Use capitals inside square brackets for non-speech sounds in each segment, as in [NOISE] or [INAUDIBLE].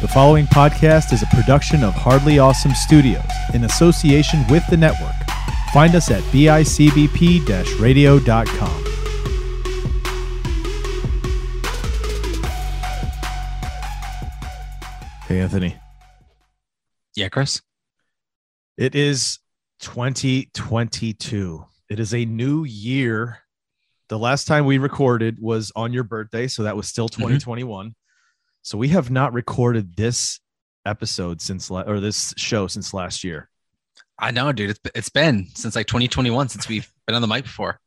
The following podcast is a production of Hardly Awesome Studios in association with the network. Find us at bicbp radio.com. Hey, Anthony. Yeah, Chris. It is 2022. It is a new year. The last time we recorded was on your birthday, so that was still mm-hmm. 2021. So we have not recorded this episode since la- or this show since last year. I know, dude. It's, it's been since like 2021 since we've been on the mic before.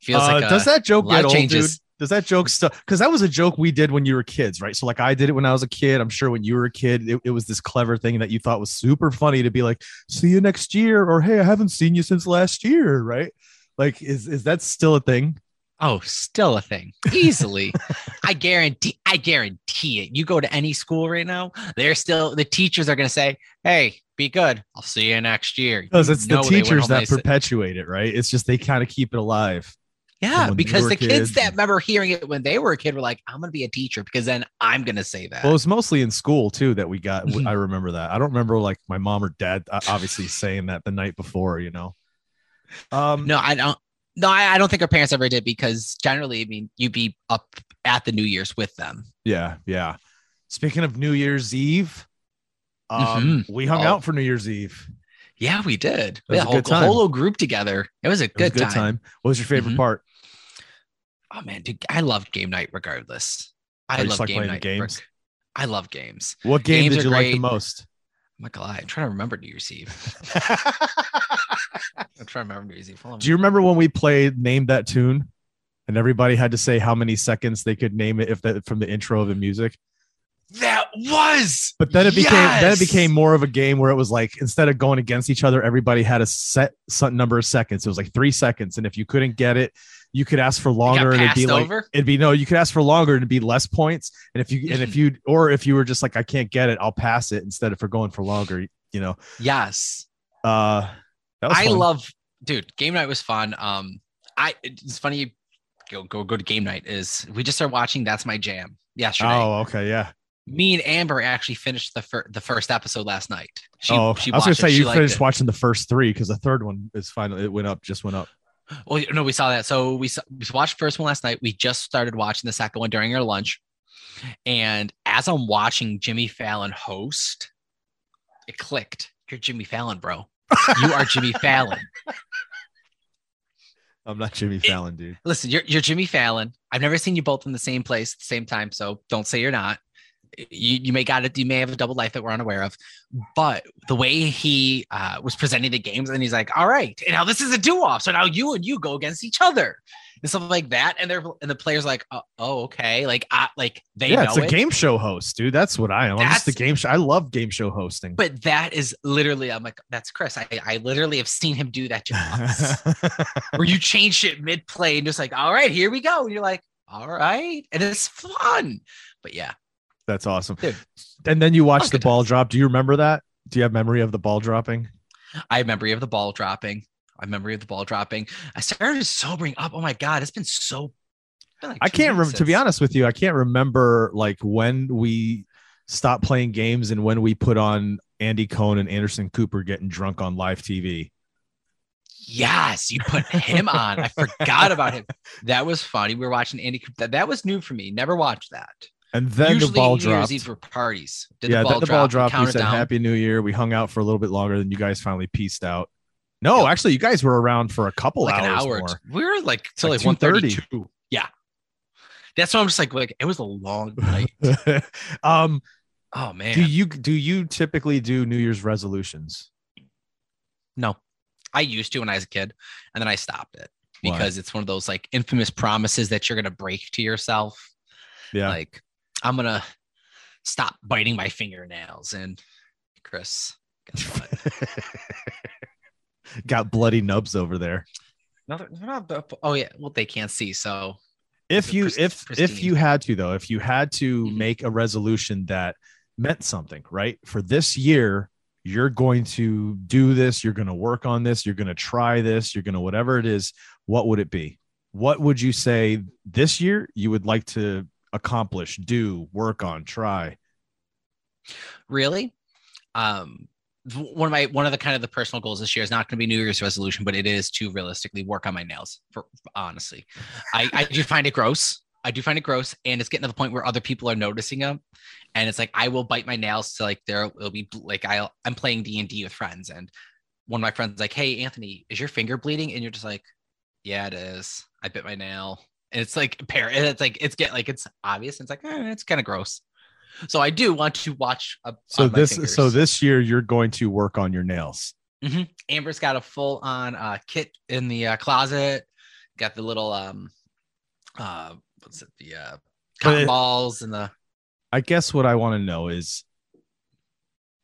Feels uh, like does that joke get old, changes. dude? Does that joke stuff? Because that was a joke we did when you were kids, right? So like I did it when I was a kid. I'm sure when you were a kid, it, it was this clever thing that you thought was super funny to be like, "See you next year," or "Hey, I haven't seen you since last year," right? Like, is is that still a thing? Oh, still a thing. Easily. I guarantee I guarantee it. You go to any school right now, they're still the teachers are gonna say, Hey, be good. I'll see you next year. Because it's the teachers that perpetuate it, right? It's just they kind of keep it alive. Yeah, because the kids, kids that remember hearing it when they were a kid were like, I'm going to be a teacher because then I'm going to say that. Well, it's mostly in school too that we got. I remember that. I don't remember like my mom or dad obviously saying that the night before, you know. Um, no, I don't. No, I, I don't think our parents ever did because generally, I mean, you'd be up at the New Year's with them. Yeah, yeah. Speaking of New Year's Eve, um, mm-hmm. we hung oh. out for New Year's Eve. Yeah, we did. We had a, whole, whole group together. It was a good, was a good time. time. What was your favorite mm-hmm. part? Oh man, dude, I love game night regardless. I love like game night games. I love games. What game games did you like the most? Oh my god, I'm trying to remember New Year's Eve. [LAUGHS] I'm trying to remember New Year's Eve. Do you remember when we played Name That Tune? And everybody had to say how many seconds they could name it if that from the intro of the music. That was. But then it became yes! then it became more of a game where it was like instead of going against each other, everybody had a set number of seconds. It was like three seconds, and if you couldn't get it, you could ask for longer and it'd be like over? it'd be no, you could ask for longer and it'd be less points. And if you and if [LAUGHS] you or if you were just like I can't get it, I'll pass it instead of for going for longer. You know. Yes. Uh, I fun. love, dude. Game night was fun. Um, I it's funny. Go go go to game night. Is we just started watching That's My Jam yesterday. Oh, okay, yeah me and Amber actually finished the fir- the first episode last night. She, oh, she I was gonna say you finished watching the first three because the third one is finally it went up, just went up. Well, no, we saw that. So we, saw, we watched the first one last night. We just started watching the second one during our lunch, and as I'm watching Jimmy Fallon host, it clicked. You're Jimmy Fallon, bro. [LAUGHS] You are Jimmy Fallon. I'm not Jimmy Fallon, dude. Listen, you're you're Jimmy Fallon. I've never seen you both in the same place at the same time, so don't say you're not you, you may got it. You may have a double life that we're unaware of, but the way he uh, was presenting the games, and he's like, "All right, and now this is a do-off. So now you and you go against each other." and stuff like that. And they're and the players like, oh, oh okay, like I like they yeah, it's a it. game show host, dude. That's what I am. I'm just a game show. I love game show hosting. But that is literally, I'm like, that's Chris. I, I literally have seen him do that to us, [LAUGHS] where you change it mid play and just like, all right, here we go. And you're like, all right, and it's fun. But yeah, that's awesome. Dude. And then you watch the ball drop. Do you remember that? Do you have memory of the ball dropping? I have memory of the ball dropping. I have memory of the ball dropping. I started sobering up. Oh my god, it's been so. Been like I can't remember. To be honest with you, I can't remember like when we stopped playing games and when we put on Andy Cohen and Anderson Cooper getting drunk on live TV. Yes, you put him [LAUGHS] on. I forgot about him. That was funny. We were watching Andy. That, that was new for me. Never watched that. And then Usually the ball New dropped. Eve for parties. Did yeah, the ball, then the ball drop, dropped. We said down. Happy New Year. We hung out for a little bit longer. than you guys finally pieced out. No, yep. actually, you guys were around for a couple like hours. An hour. More. We were like till like, like one thirty two. Yeah, that's why I'm just like like it was a long [LAUGHS] night. um, oh man, do you do you typically do New Year's resolutions? No, I used to when I was a kid, and then I stopped it because it's one of those like infamous promises that you're gonna break to yourself. Yeah, like I'm gonna stop biting my fingernails. And Chris, guess what? [LAUGHS] Got bloody nubs over there. No, not, oh yeah. Well, they can't see. So if you if pristine. if you had to though, if you had to mm-hmm. make a resolution that meant something, right? For this year, you're going to do this, you're going to work on this, you're going to try this, you're going to whatever it is, what would it be? What would you say this year you would like to accomplish, do, work on, try? really. Um, one of my one of the kind of the personal goals this year is not going to be New Year's resolution, but it is to realistically work on my nails. For honestly, I I do find it gross. I do find it gross, and it's getting to the point where other people are noticing them, and it's like I will bite my nails to like there will be like I I'm playing D and D with friends, and one of my friends like, "Hey, Anthony, is your finger bleeding?" And you're just like, "Yeah, it is. I bit my nail." And it's like pair. It's like it's get like it's obvious. It's like eh, it's kind of gross. So I do want to watch. A, so this fingers. so this year you're going to work on your nails. Mm-hmm. Amber's got a full on uh, kit in the uh, closet. Got the little um, uh, what's it? The uh, cotton it, balls and the. I guess what I want to know is,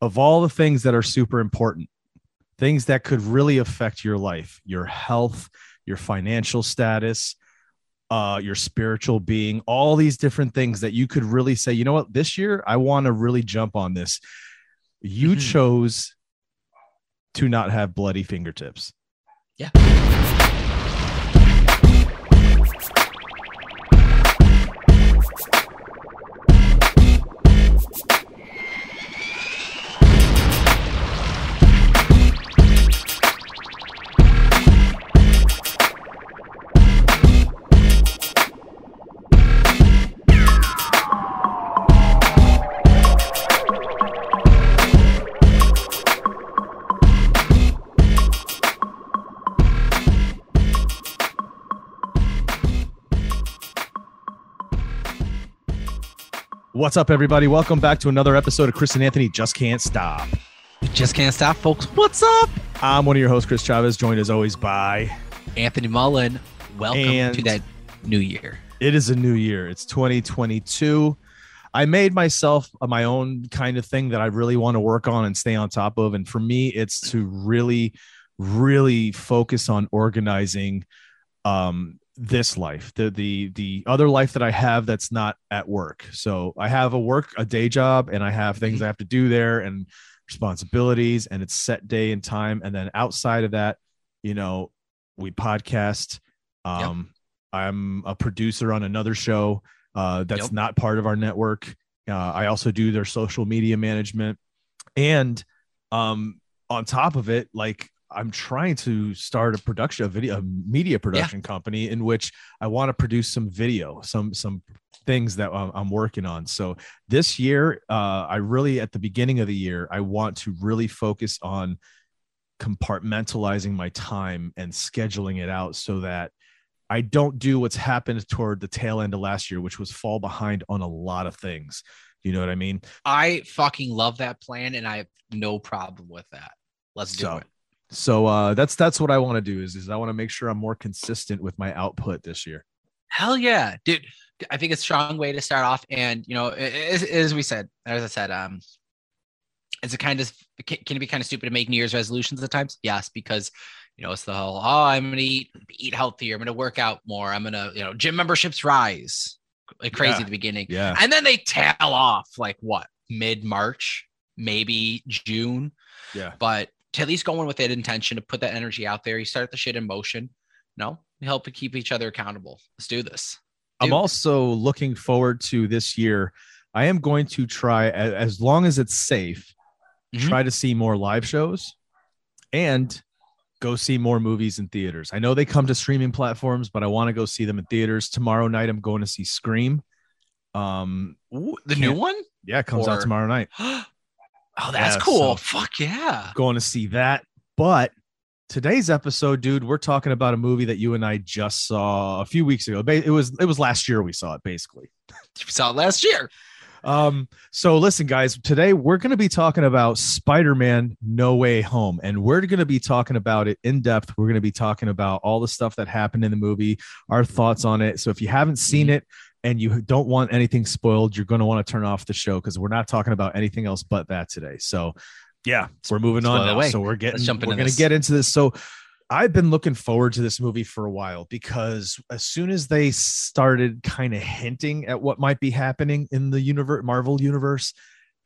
of all the things that are super important, things that could really affect your life, your health, your financial status, uh, your spiritual being, all these different things that you could really say, you know what, this year I want to really jump on this. You mm-hmm. chose to not have bloody fingertips. Yeah. What's up, everybody? Welcome back to another episode of Chris and Anthony Just Can't Stop. Just can't stop, folks. What's up? I'm one of your hosts, Chris Chavez, joined as always by Anthony Mullen. Welcome and to that new year. It is a new year. It's 2022. I made myself my own kind of thing that I really want to work on and stay on top of. And for me, it's to really, really focus on organizing um, this life the the the other life that i have that's not at work so i have a work a day job and i have things mm-hmm. i have to do there and responsibilities and it's set day and time and then outside of that you know we podcast um yep. i'm a producer on another show uh that's yep. not part of our network uh, i also do their social media management and um on top of it like I'm trying to start a production, a video, a media production yeah. company in which I want to produce some video, some some things that I'm working on. So this year, uh, I really at the beginning of the year, I want to really focus on compartmentalizing my time and scheduling it out so that I don't do what's happened toward the tail end of last year, which was fall behind on a lot of things. You know what I mean? I fucking love that plan, and I have no problem with that. Let's do so, it. So uh, that's that's what I want to do is is I want to make sure I'm more consistent with my output this year. Hell yeah, dude! I think it's a strong way to start off. And you know, as, as we said, as I said, um, it's a kind of can it be kind of stupid to make New Year's resolutions at times? Yes, because you know it's the whole oh I'm gonna eat eat healthier, I'm gonna work out more, I'm gonna you know gym memberships rise like crazy yeah. at the beginning, yeah, and then they tail off like what mid March, maybe June, yeah, but at least go in with that intention to put that energy out there. You start the shit in motion. No, we help to keep each other accountable. Let's do this. I'm also looking forward to this year. I am going to try, as long as it's safe, mm-hmm. try to see more live shows and go see more movies in theaters. I know they come to streaming platforms, but I want to go see them in theaters. Tomorrow night, I'm going to see Scream. Um, Ooh, the new one? Yeah, it comes or... out tomorrow night. [GASPS] [GASPS] Oh, that's yeah, cool. So Fuck yeah. Going to see that. But today's episode, dude, we're talking about a movie that you and I just saw a few weeks ago. It was it was last year we saw it basically. We saw it last year. Um, so listen, guys, today we're going to be talking about Spider-Man No Way Home, and we're going to be talking about it in depth. We're going to be talking about all the stuff that happened in the movie, our thoughts on it. So if you haven't seen it, and you don't want anything spoiled, you're going to want to turn off the show because we're not talking about anything else but that today. So, yeah, we're moving on now. So we're getting we're going to get into this. So, I've been looking forward to this movie for a while because as soon as they started kind of hinting at what might be happening in the universe, Marvel universe,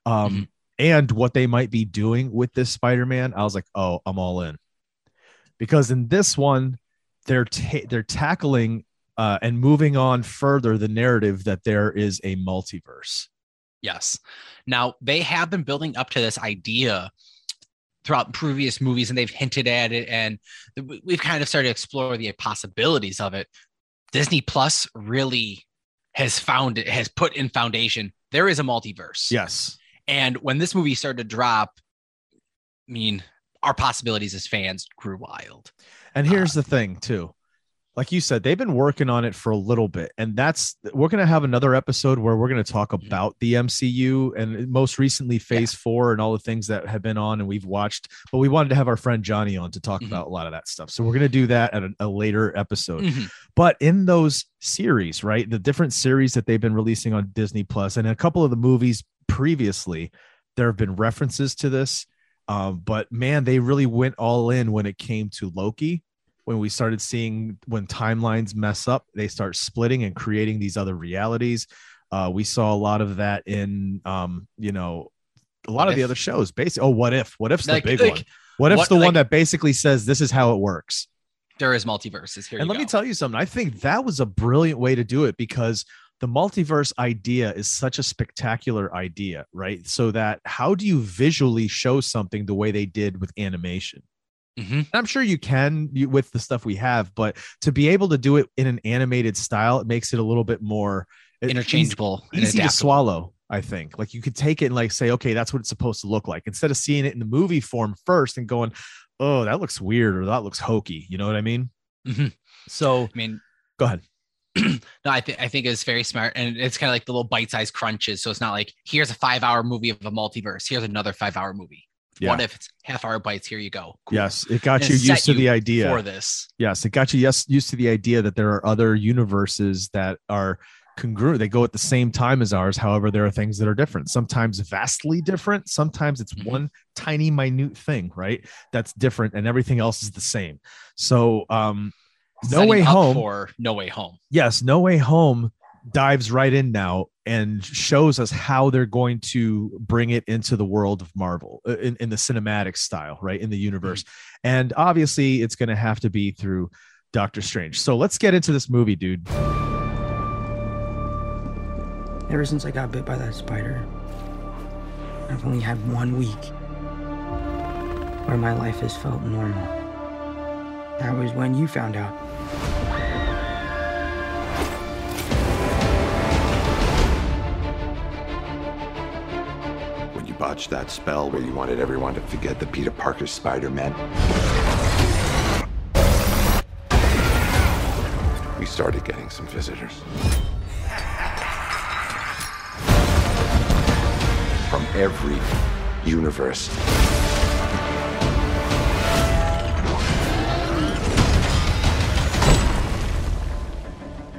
um, mm-hmm. and what they might be doing with this Spider-Man, I was like, oh, I'm all in. Because in this one, they're ta- they're tackling uh, and moving on further the narrative that there is a multiverse. Yes. Now they have been building up to this idea throughout previous movies, and they've hinted at it, and we've kind of started to explore the possibilities of it. Disney Plus really has found it, has put in foundation. There is a multiverse. Yes. And when this movie started to drop, I mean, our possibilities as fans grew wild. And here's uh, the thing, too like you said, they've been working on it for a little bit. And that's, we're going to have another episode where we're going to talk mm-hmm. about the MCU and most recently phase yeah. four and all the things that have been on and we've watched. But we wanted to have our friend Johnny on to talk mm-hmm. about a lot of that stuff. So we're going to do that at a, a later episode. Mm-hmm. But in those series, right, the different series that they've been releasing on Disney Plus and a couple of the movies previously, there have been references to this. Um, but man, they really went all in when it came to Loki when we started seeing when timelines mess up, they start splitting and creating these other realities. Uh, we saw a lot of that in, um, you know, a lot what of if? the other shows. Basically, oh, what if? What if's like, the big like, one? What if's what, the like, one that basically says this is how it works? There is multiverses here. And let go. me tell you something. I think that was a brilliant way to do it because the multiverse idea is such a spectacular idea, right? So that how do you visually show something the way they did with animation? Mm-hmm. I'm sure you can you, with the stuff we have, but to be able to do it in an animated style, it makes it a little bit more interchangeable, easy, easy to swallow. I think like you could take it and like say, okay, that's what it's supposed to look like instead of seeing it in the movie form first and going, oh, that looks weird or that looks hokey. You know what I mean? Mm-hmm. So, I mean, go ahead. [CLEARS THROAT] no, I think I think it's very smart, and it's kind of like the little bite-sized crunches. So it's not like here's a five-hour movie of a multiverse. Here's another five-hour movie. Yeah. What if it's half hour bites? Here you go. Cool. Yes, it got and you used to the idea for this. Yes, it got you yes used to the idea that there are other universes that are congruent. They go at the same time as ours. However, there are things that are different. Sometimes vastly different. Sometimes it's mm-hmm. one tiny minute thing, right? That's different, and everything else is the same. So, um, no way home for no way home. Yes, no way home dives right in now and shows us how they're going to bring it into the world of Marvel uh, in, in the cinematic style, right? In the universe. Mm-hmm. And obviously, it's going to have to be through Doctor Strange. So let's get into this movie, dude. Ever since I got bit by that spider, I've only had one week where my life has felt normal. That was when you found out. Botched that spell where you wanted everyone to forget the Peter Parker Spider-Man. We started getting some visitors. From every universe.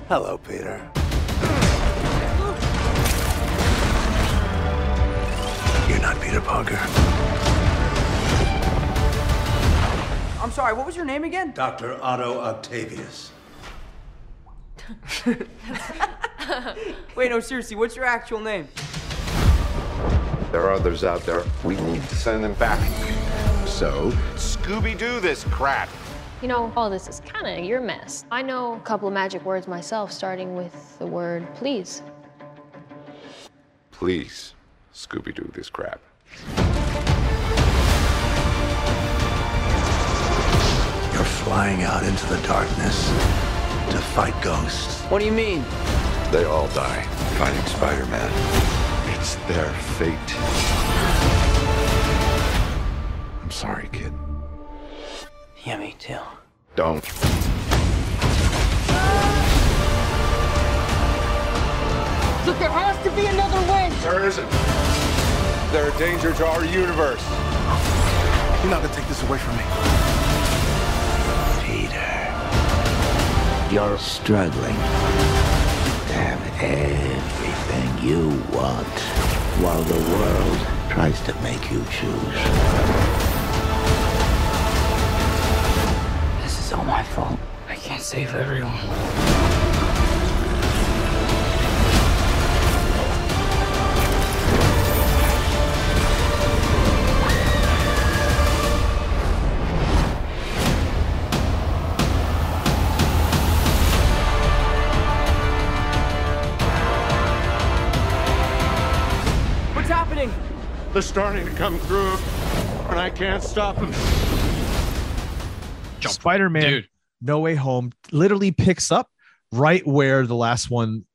Hello, Peter. Peter Parker. I'm sorry, what was your name again? Dr. Otto Octavius. [LAUGHS] Wait, no, seriously, what's your actual name? There are others out there. We need to send them back. So, Scooby-Doo this crap. You know, all this is kind of your mess. I know a couple of magic words myself, starting with the word please. Please, Scooby-Doo this crap. You're flying out into the darkness to fight ghosts. What do you mean? They all die fighting Spider-Man. It's their fate. I'm sorry, kid. Yeah, me too. Don't. Look, there has to be another way. There isn't. They're a danger to our universe. You're not gonna take this away from me. Peter, you're struggling to have everything you want while the world tries to make you choose. This is all my fault. I can't save everyone. They're starting to come through, and I can't stop them. Spider-Man No Way Home literally picks up right where the last one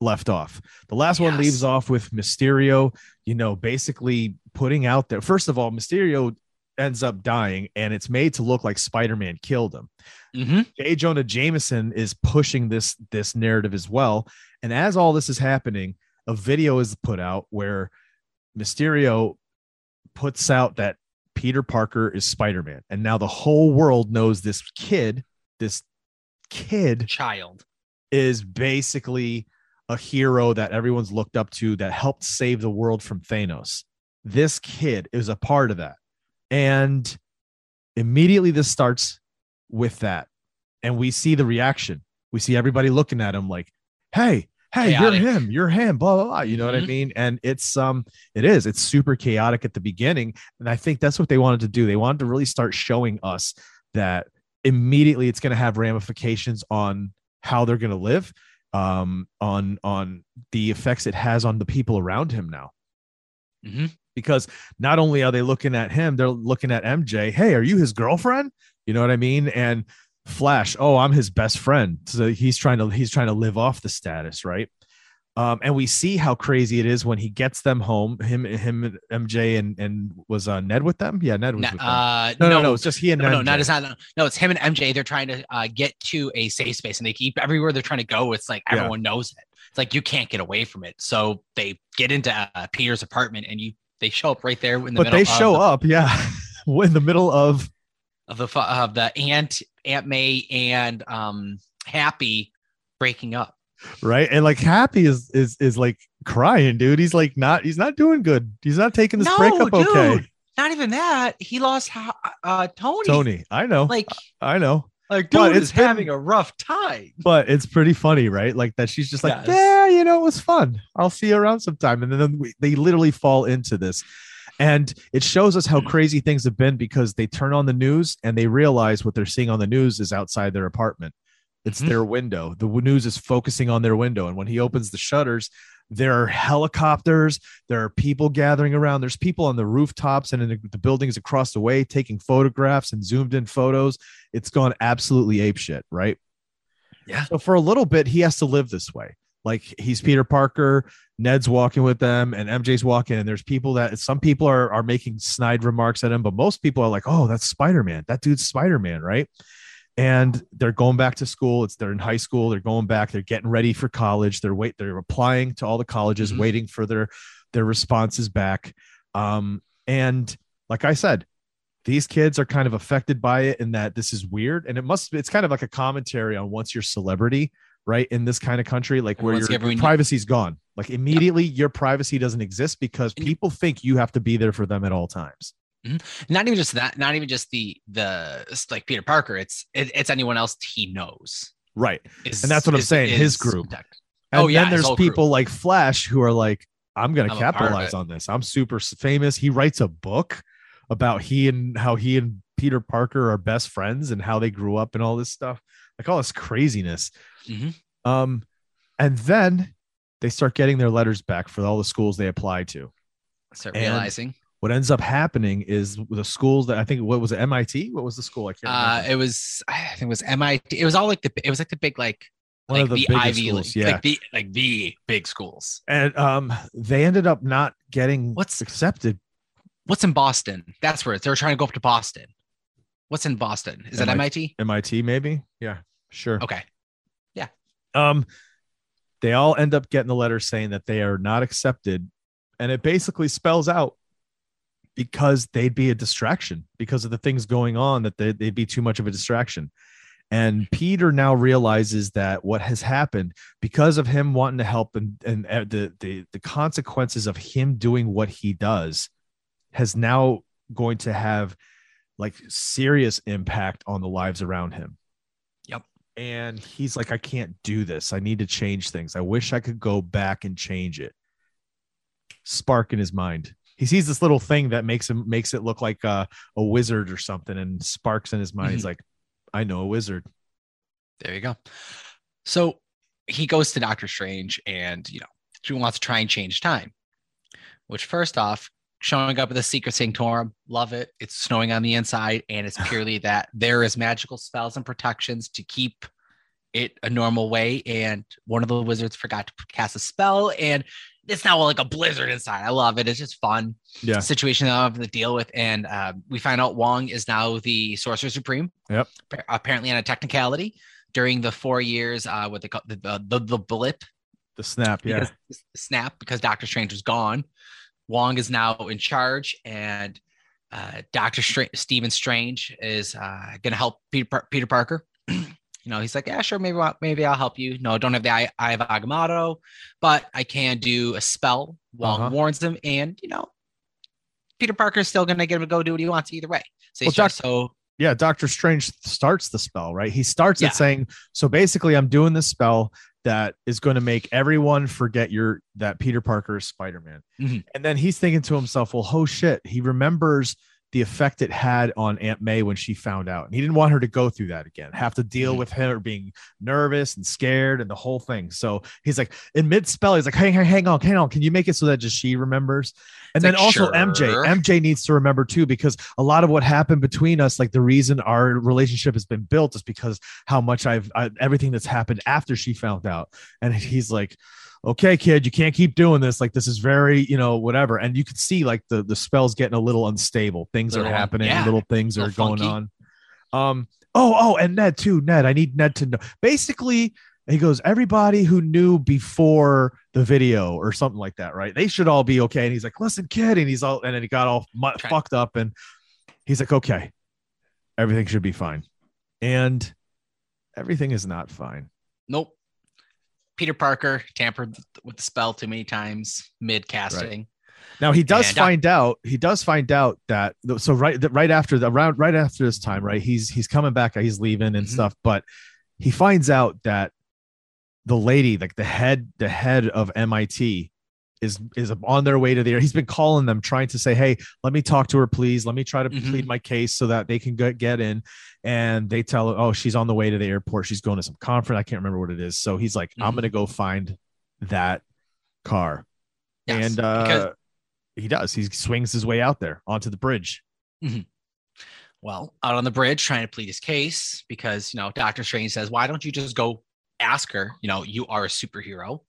left off. The last yes. one leaves off with Mysterio, you know, basically putting out there. First of all, Mysterio ends up dying, and it's made to look like Spider-Man killed him. Mm-hmm. J. Jonah Jameson is pushing this this narrative as well. And as all this is happening, a video is put out where Mysterio puts out that Peter Parker is Spider-Man, and now the whole world knows this kid, this kid child, is basically a hero that everyone's looked up to that helped save the world from Thanos. This kid is a part of that. And immediately this starts with that. And we see the reaction. We see everybody looking at him like, hey, hey, chaotic. you're him, you're him, blah, blah, blah. You know mm-hmm. what I mm-hmm. mean? And it's um, it is, it's super chaotic at the beginning. And I think that's what they wanted to do. They wanted to really start showing us that immediately it's going to have ramifications on how they're going to live um, on on the effects it has on the people around him now. Mm-hmm. Because not only are they looking at him, they're looking at MJ. Hey, are you his girlfriend? You know what I mean? And Flash, oh, I'm his best friend. So he's trying to he's trying to live off the status, right? Um, and we see how crazy it is when he gets them home. Him, him, MJ, and and was uh, Ned with them? Yeah, Ned was. with uh, them. No, no, no, no, It's just he and no, no, not as not. No, it's him and MJ. They're trying to uh, get to a safe space, and they keep everywhere they're trying to go. It's like everyone yeah. knows it. It's like you can't get away from it. So they get into uh, Peter's apartment, and you they show up right there in the but they show the, up, yeah, [LAUGHS] in the middle of of the of the Aunt Aunt May and um Happy breaking up. Right? And like happy is is is like crying dude. He's like not he's not doing good. He's not taking this no, breakup dude, okay. Not even that. He lost uh tony. Tony. I know. Like i know. like dude but it's been, having a rough time. But it's pretty funny right? Like that she's just like yes. yeah you know it was fun. I'll see you around sometime. And then we, they literally fall into this and it shows us how crazy things have been because they turn on the news and they realize what they're seeing on the news is outside their apartment it's mm-hmm. their window. The news is focusing on their window. And when he opens the shutters, there are helicopters, there are people gathering around. There's people on the rooftops and in the, the buildings across the way taking photographs and zoomed in photos. It's gone absolutely apeshit, right? Yeah. So for a little bit, he has to live this way. Like he's Peter Parker, Ned's walking with them, and MJ's walking, and there's people that some people are are making snide remarks at him, but most people are like, "Oh, that's Spider Man. That dude's Spider Man, right?" and they're going back to school it's they're in high school they're going back they're getting ready for college they're wait they're applying to all the colleges mm-hmm. waiting for their their responses back um and like i said these kids are kind of affected by it in that this is weird and it must it's kind of like a commentary on once you're celebrity right in this kind of country like where your privacy's gone like immediately yep. your privacy doesn't exist because people think you have to be there for them at all times Mm-hmm. Not even just that, not even just the the like Peter Parker. It's it, it's anyone else he knows. Right, is, and that's what is, I'm saying. His group. And oh yeah, then there's people crew. like Flash who are like, I'm gonna I'm capitalize on this. I'm super famous. He writes a book about he and how he and Peter Parker are best friends and how they grew up and all this stuff, like all this craziness. Mm-hmm. Um, and then they start getting their letters back for all the schools they apply to. Start realizing what ends up happening is the schools that I think what was it MIT? What was the school? I can't. Uh, it was I think it was MIT. It was all like the it was like the big like one like of the, the Ivy schools, yeah, like the like the big schools. And um, they ended up not getting what's accepted. What's in Boston? That's where it's. they were trying to go up to Boston. What's in Boston? Is that MIT? MIT, maybe. Yeah, sure. Okay. Yeah. Um, they all end up getting the letter saying that they are not accepted, and it basically spells out because they'd be a distraction because of the things going on that they, would be too much of a distraction and peter now realizes that what has happened because of him wanting to help and, and uh, the, the the consequences of him doing what he does has now going to have like serious impact on the lives around him yep and he's like i can't do this i need to change things i wish i could go back and change it spark in his mind he sees this little thing that makes him makes it look like a, a wizard or something and sparks in his mind. Mm-hmm. He's like, I know a wizard. There you go. So he goes to Doctor Strange and you know, he wants to try and change time. Which first off, showing up with a secret sanctorum. Love it. It's snowing on the inside, and it's [SIGHS] purely that there is magical spells and protections to keep it a normal way. And one of the wizards forgot to cast a spell, and it's now like a blizzard inside. I love it. It's just fun. Yeah. Situation I have to deal with. And uh, we find out Wong is now the Sorcerer Supreme. Yep. Apparently on a technicality during the four years uh, with the, the, the, the blip. The snap. Yeah. Because, the snap because Doctor Strange was gone. Wong is now in charge and uh, Doctor Str- Stephen Strange is uh, going to help Peter, Par- Peter Parker. [CLEARS THROAT] you know, he's like, yeah, sure, maybe maybe I'll help you. No, I don't have the eye, eye of Agamotto, but I can do a spell. Wong uh-huh. warns him, and you know, Peter Parker is still gonna get him to go do what he wants either way. So, well, doc- so yeah, Doctor Strange starts the spell, right? He starts yeah. it saying, so basically, I'm doing this spell that is going to make everyone forget your that Peter Parker is Spider Man, mm-hmm. and then he's thinking to himself, well, oh shit, he remembers the effect it had on Aunt May when she found out. And he didn't want her to go through that again, have to deal mm-hmm. with her being nervous and scared and the whole thing. So he's like, in mid spell, he's like, hang, hang, hang on, hang on. Can you make it so that just she remembers? And it's then like, also sure. MJ, MJ needs to remember too, because a lot of what happened between us, like the reason our relationship has been built is because how much I've, I, everything that's happened after she found out. And he's like, okay, kid, you can't keep doing this. Like this is very, you know, whatever. And you can see like the the spell's getting a little unstable. Things little, are happening. Yeah. Little things are going funky. on. Um. Oh, oh, and Ned too. Ned, I need Ned to know. Basically, he goes, everybody who knew before the video or something like that, right? They should all be okay. And he's like, listen, kid, and he's all, and then he got all mu- fucked up, and he's like, okay, everything should be fine, and everything is not fine. Nope. Peter Parker tampered with the spell too many times mid casting. Right. Now he does and find I, out. He does find out that so right right after the around right after this time, right? He's he's coming back. He's leaving and mm-hmm. stuff, but he finds out that the lady, like the head the head of MIT, is is on their way to there. He's been calling them, trying to say, "Hey, let me talk to her, please. Let me try to mm-hmm. plead my case so that they can get get in." And they tell her, "Oh, she's on the way to the airport. She's going to some conference. I can't remember what it is." So he's like, mm-hmm. "I'm gonna go find that car," yes, and uh, because- he does. He swings his way out there onto the bridge. Mm-hmm. Well, out on the bridge, trying to plead his case because you know Doctor Strange says, "Why don't you just go ask her? You know, you are a superhero."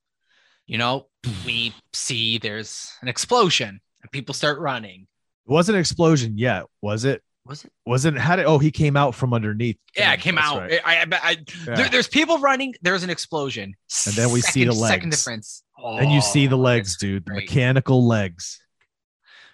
You know, we see there's an explosion and people start running. It wasn't an explosion yet, was it? Was it? Wasn't had it? Oh, he came out from underneath. Yeah, it came out. Right. I, I, I yeah. there, there's people running. There's an explosion, and then we second, see the legs. Second difference. Oh, and you see the oh, legs, dude. The mechanical legs.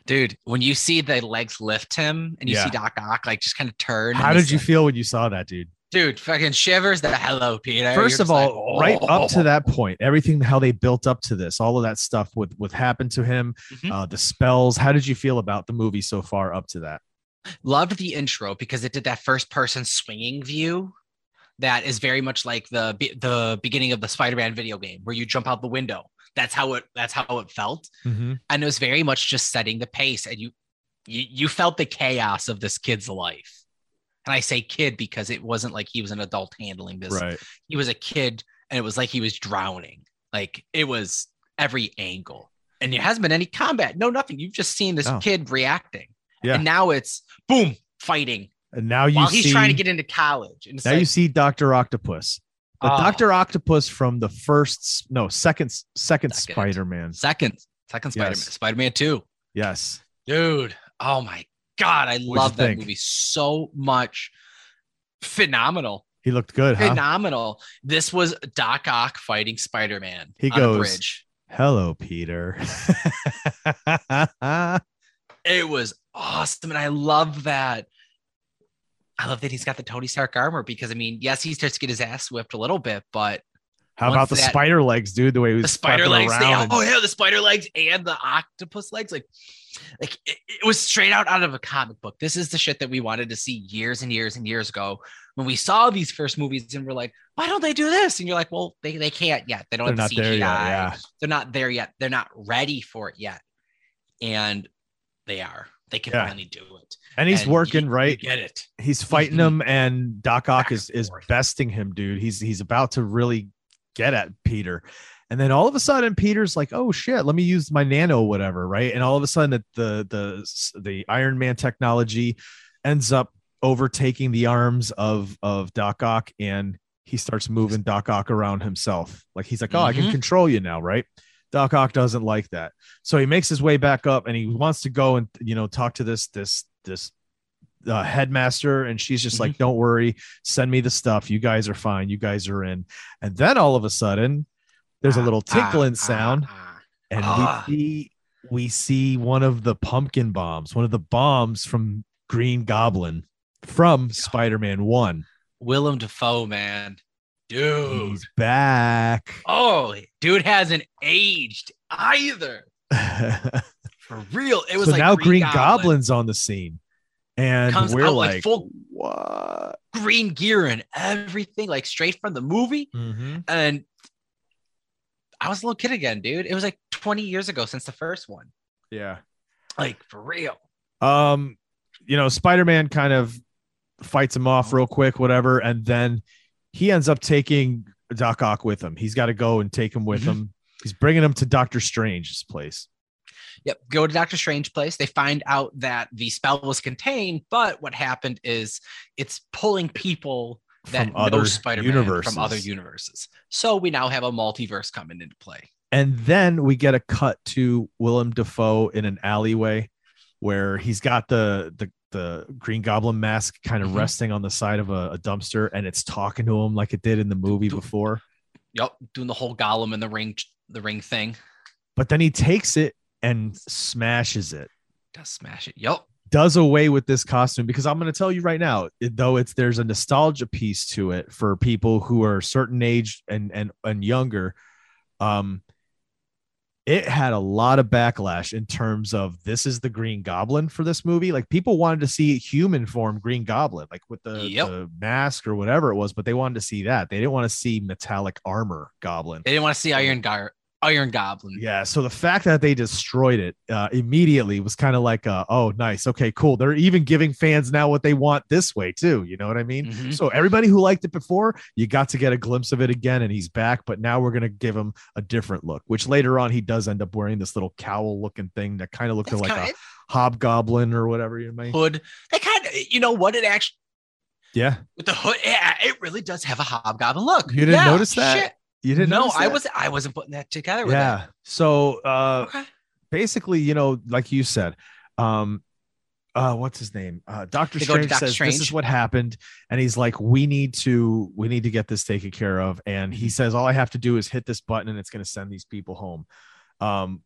Dude, when you see the legs lift him, and you yeah. see Doc Ock like just kind of turn. How did you like, feel when you saw that, dude? Dude fucking shivers the hello peter. First You're of all, like, right up to that point everything how they built up to this all of that stuff with what happened to him mm-hmm. uh, the spells how did you feel about the movie so far up to that? Loved the intro because it did that first person swinging view that is very much like the the beginning of the spider-man video game where you jump out the window. That's how it that's how it felt. Mm-hmm. and it was very much just setting the pace and you you, you felt the chaos of this kid's life and I say kid because it wasn't like he was an adult handling this. Right. He was a kid and it was like he was drowning. Like it was every angle. And there hasn't been any combat. No, nothing. You've just seen this oh. kid reacting. Yeah. And now it's boom, fighting. And now you while see, he's trying to get into college. And now like, you see Dr. Octopus. The oh. Dr. Octopus from the first, no, second, second, second. Spider-Man. Second, second Spider-Man. Yes. Spider-Man 2. Yes. Dude. Oh my God, I love that think? movie so much. Phenomenal. He looked good. Huh? Phenomenal. This was Doc Ock fighting Spider Man. He goes, "Hello, Peter." [LAUGHS] it was awesome, and I love that. I love that he's got the Tony Stark armor because I mean, yes, he starts to get his ass whipped a little bit, but how about the that, spider legs, dude? The way he was the spider legs. They, oh yeah, the spider legs and the octopus legs. Like, like it, it, was straight out out of a comic book. This is the shit that we wanted to see years and years and years ago when we saw these first movies, and we're like, why don't they do this? And you're like, well, they, they can't yet. They don't They're have the CGI. Yet, yeah. They're not there yet. They're not ready for it yet, and they are. They can yeah. finally do it. And he's and working you, right. You get it. He's fighting him, and Doc Ock is is besting him, dude. He's he's about to really get at Peter. And then all of a sudden, Peter's like, "Oh shit, let me use my nano, whatever." Right, and all of a sudden, the the the, the Iron Man technology ends up overtaking the arms of of Doc Ock, and he starts moving Doc Ock around himself. Like he's like, "Oh, mm-hmm. I can mm-hmm. control you now," right? Doc Ock doesn't like that, so he makes his way back up, and he wants to go and you know talk to this this this uh, headmaster and she's just mm-hmm. like don't worry send me the stuff you guys are fine you guys are in and then all of a sudden there's a ah, little tinkling ah, sound ah, and we ah. see we see one of the pumpkin bombs one of the bombs from green goblin from spider-man 1 willem dafoe man. Dude. He's back. Oh dude hasn't aged either. [LAUGHS] For real. It was so like now green, green goblin's on the scene and Comes we're like, like, full what? Green gear and everything, like straight from the movie. Mm-hmm. And I was a little kid again, dude. It was like 20 years ago since the first one. Yeah. Like for real. Um, you know, Spider-Man kind of fights him off real quick, whatever, and then he ends up taking Doc Ock with him. He's got to go and take him with mm-hmm. him. He's bringing him to Doctor Strange's place. Yep. Go to Doctor Strange place. They find out that the spell was contained, but what happened is it's pulling people that from know Spider-Man universes. from other universes. So we now have a multiverse coming into play. And then we get a cut to Willem Dafoe in an alleyway where he's got the the the Green Goblin mask kind of mm-hmm. resting on the side of a, a, dumpster, and it's talking to him like it did in the movie before. Yep, doing the whole Gollum in the ring the ring thing. But then he takes it and smashes it. Does smash it. Yep. Does away with this costume because I'm going to tell you right now, though it's there's a nostalgia piece to it for people who are a certain age and and and younger. Um, it had a lot of backlash in terms of this is the Green Goblin for this movie. Like people wanted to see human form Green Goblin, like with the, yep. the, mask or whatever it was, but they wanted to see that. They didn't want to see metallic armor Goblin. They didn't want to see Iron Gar- Iron Goblin. Yeah. So the fact that they destroyed it uh, immediately was kind of like, uh, oh, nice. Okay, cool. They're even giving fans now what they want this way, too. You know what I mean? Mm-hmm. So everybody who liked it before, you got to get a glimpse of it again, and he's back. But now we're going to give him a different look, which later on he does end up wearing this little cowl looking thing that kind of looks like kinda, a hobgoblin or whatever you may hood. They kind of, you know what? It actually, yeah, with the hood, yeah, it really does have a hobgoblin look. You didn't yeah, notice that? Shit. You didn't know? I was I wasn't putting that together. yeah. That. So uh okay. basically, you know, like you said, um uh what's his name? Uh Doctor Strange Dr. says Strange. this is what happened. And he's like, We need to we need to get this taken care of. And he mm-hmm. says, All I have to do is hit this button and it's gonna send these people home. Um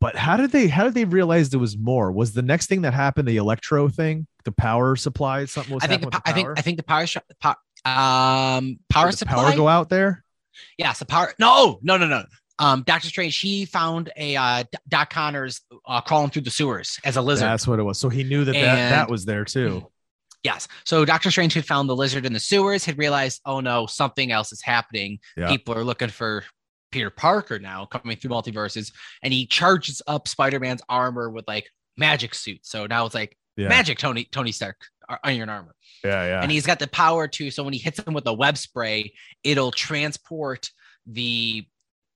but how did they how did they realize there was more? Was the next thing that happened the electro thing, the power supply? Something was I think the, the I think I think the power um power supply power go out there yeah, so power. No, no, no, no. Um, Doctor Strange, he found a uh, Doc Connors uh, crawling through the sewers as a lizard. That's what it was. So he knew that and, that, that was there too. [LAUGHS] Yes. So Doctor Strange had found the lizard in the sewers, had realized, oh no, something else is happening. Yeah. People are looking for Peter Parker now coming through multiverses, and he charges up Spider-Man's armor with like magic suit. So now it's like yeah. magic Tony Tony Stark iron armor. Yeah, yeah. And he's got the power to so when he hits him with a web spray, it'll transport the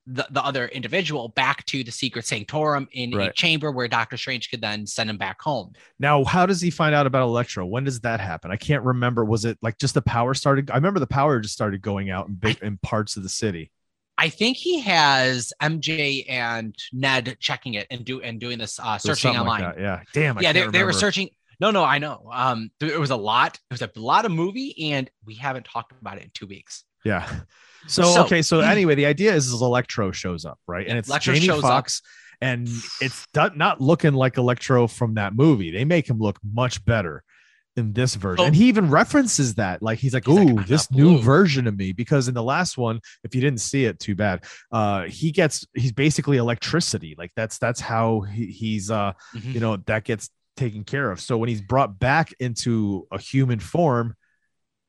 the, the other individual back to the secret sanctorum in right. a chamber where Doctor Strange could then send him back home. Now, how does he find out about Electro? When does that happen? I can't remember. Was it like just the power started? I remember the power just started going out in big in parts of the city. I think he has MJ and Ned checking it and do and doing this uh, searching online. Like yeah, damn. I yeah, they, they were searching. No, no, I know. Um, it was a lot. It was a lot of movie, and we haven't talked about it in two weeks. Yeah. [LAUGHS] So, so okay. So [CLEARS THROAT] anyway, the idea is, is Electro shows up, right? And it's Electro Jamie Foxx, and it's not looking like Electro from that movie. They make him look much better in this version. Oh. And he even references that. Like he's like, "Ooh, like, this new version of me." Because in the last one, if you didn't see it, too bad. Uh, he gets he's basically electricity. Like that's that's how he, he's uh, mm-hmm. you know, that gets taken care of. So when he's brought back into a human form,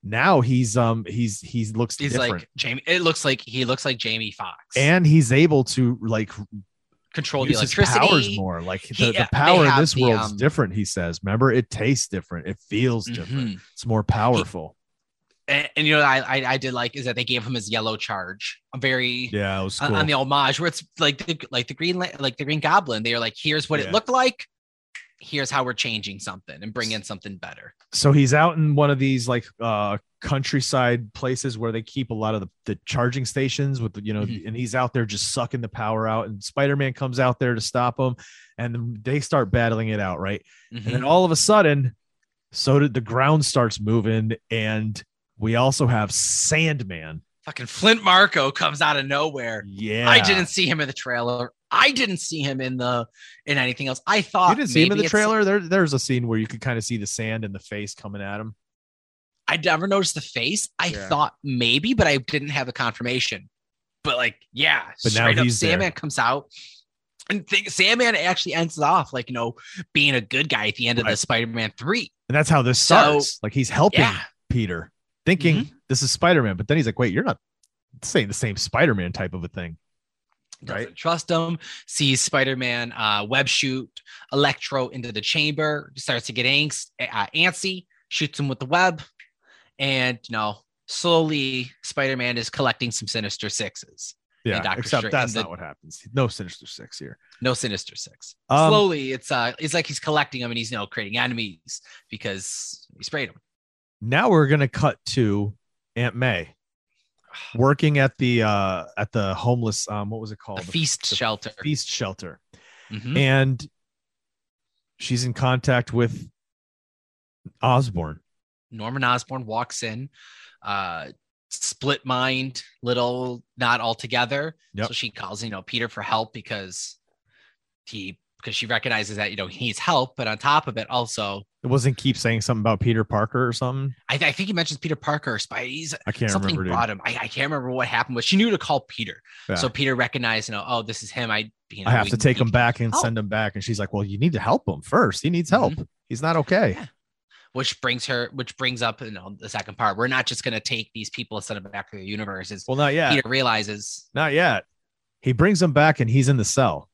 now he's um he's he's looks he's different. like Jamie. It looks like he looks like Jamie Foxx, and he's able to like control the electricity powers more. Like the, he, the power in this world is um, different. He says, "Remember, it tastes different. It feels mm-hmm. different. It's more powerful." and, and, you know I, I, I did like is that they gave him his yellow charge. A very yeah, it was cool. on, on, the homage where it's like the like the green like the Green Goblin. They are like, here's what yeah. it looked like. Here's how we're changing something and bring in something better. So he's out in one of these like uh countryside places where they keep a lot of the, the charging stations with the, you know, mm-hmm. and he's out there just sucking the power out. And Spider-Man comes out there to stop him, and they start battling it out, right? Mm-hmm. And then all of a sudden, so did the ground starts moving, and we also have Sandman. Fucking Flint Marko comes out of nowhere. Yeah. I didn't see him in the trailer. I didn't see him in the in anything else. I thought you didn't see him in the trailer. There, there's a scene where you could kind of see the sand and the face coming at him. I never noticed the face. I yeah. thought maybe, but I didn't have the confirmation. But like, yeah, but now he's up, Sandman comes out, and think Sandman actually ends off like you know being a good guy at the end right. of the Spider-Man three. And that's how this starts. So, like he's helping yeah. Peter thinking mm-hmm. this is Spider Man, but then he's like, wait, you're not saying the same Spider Man type of a thing. Doesn't right? trust him, sees Spider Man uh, web shoot Electro into the chamber, starts to get angst, uh, antsy, shoots him with the web, and you know, slowly Spider Man is collecting some Sinister Sixes. Yeah, except that's the, not what happens. No Sinister Six here. No Sinister Six. Um, Slowly, it's uh, it's like he's collecting them and he's you know creating enemies because he sprayed them. Now we're gonna cut to Aunt May working at the uh at the homeless um what was it called? The, the feast the shelter. Feast shelter. Mm-hmm. And she's in contact with osborn Norman osborn walks in, uh split mind, little not all together. Yep. So she calls, you know, Peter for help because he because she recognizes that you know he needs help, but on top of it, also it wasn't keep saying something about Peter Parker or something. I, th- I think he mentions Peter Parker or Spidey's. I can't something remember. brought him. I, I, can't remember what happened, but she knew to call Peter. Yeah. So Peter recognized, you know, oh, this is him. I you know, I have we, to take him back and help. send him back. And she's like, well, you need to help him first. He needs help. Mm-hmm. He's not okay. Yeah. Which brings her, which brings up you know, the second part. We're not just going to take these people and send them back to the universe. well, not yet. Peter realizes. Not yet. He brings them back and he's in the cell,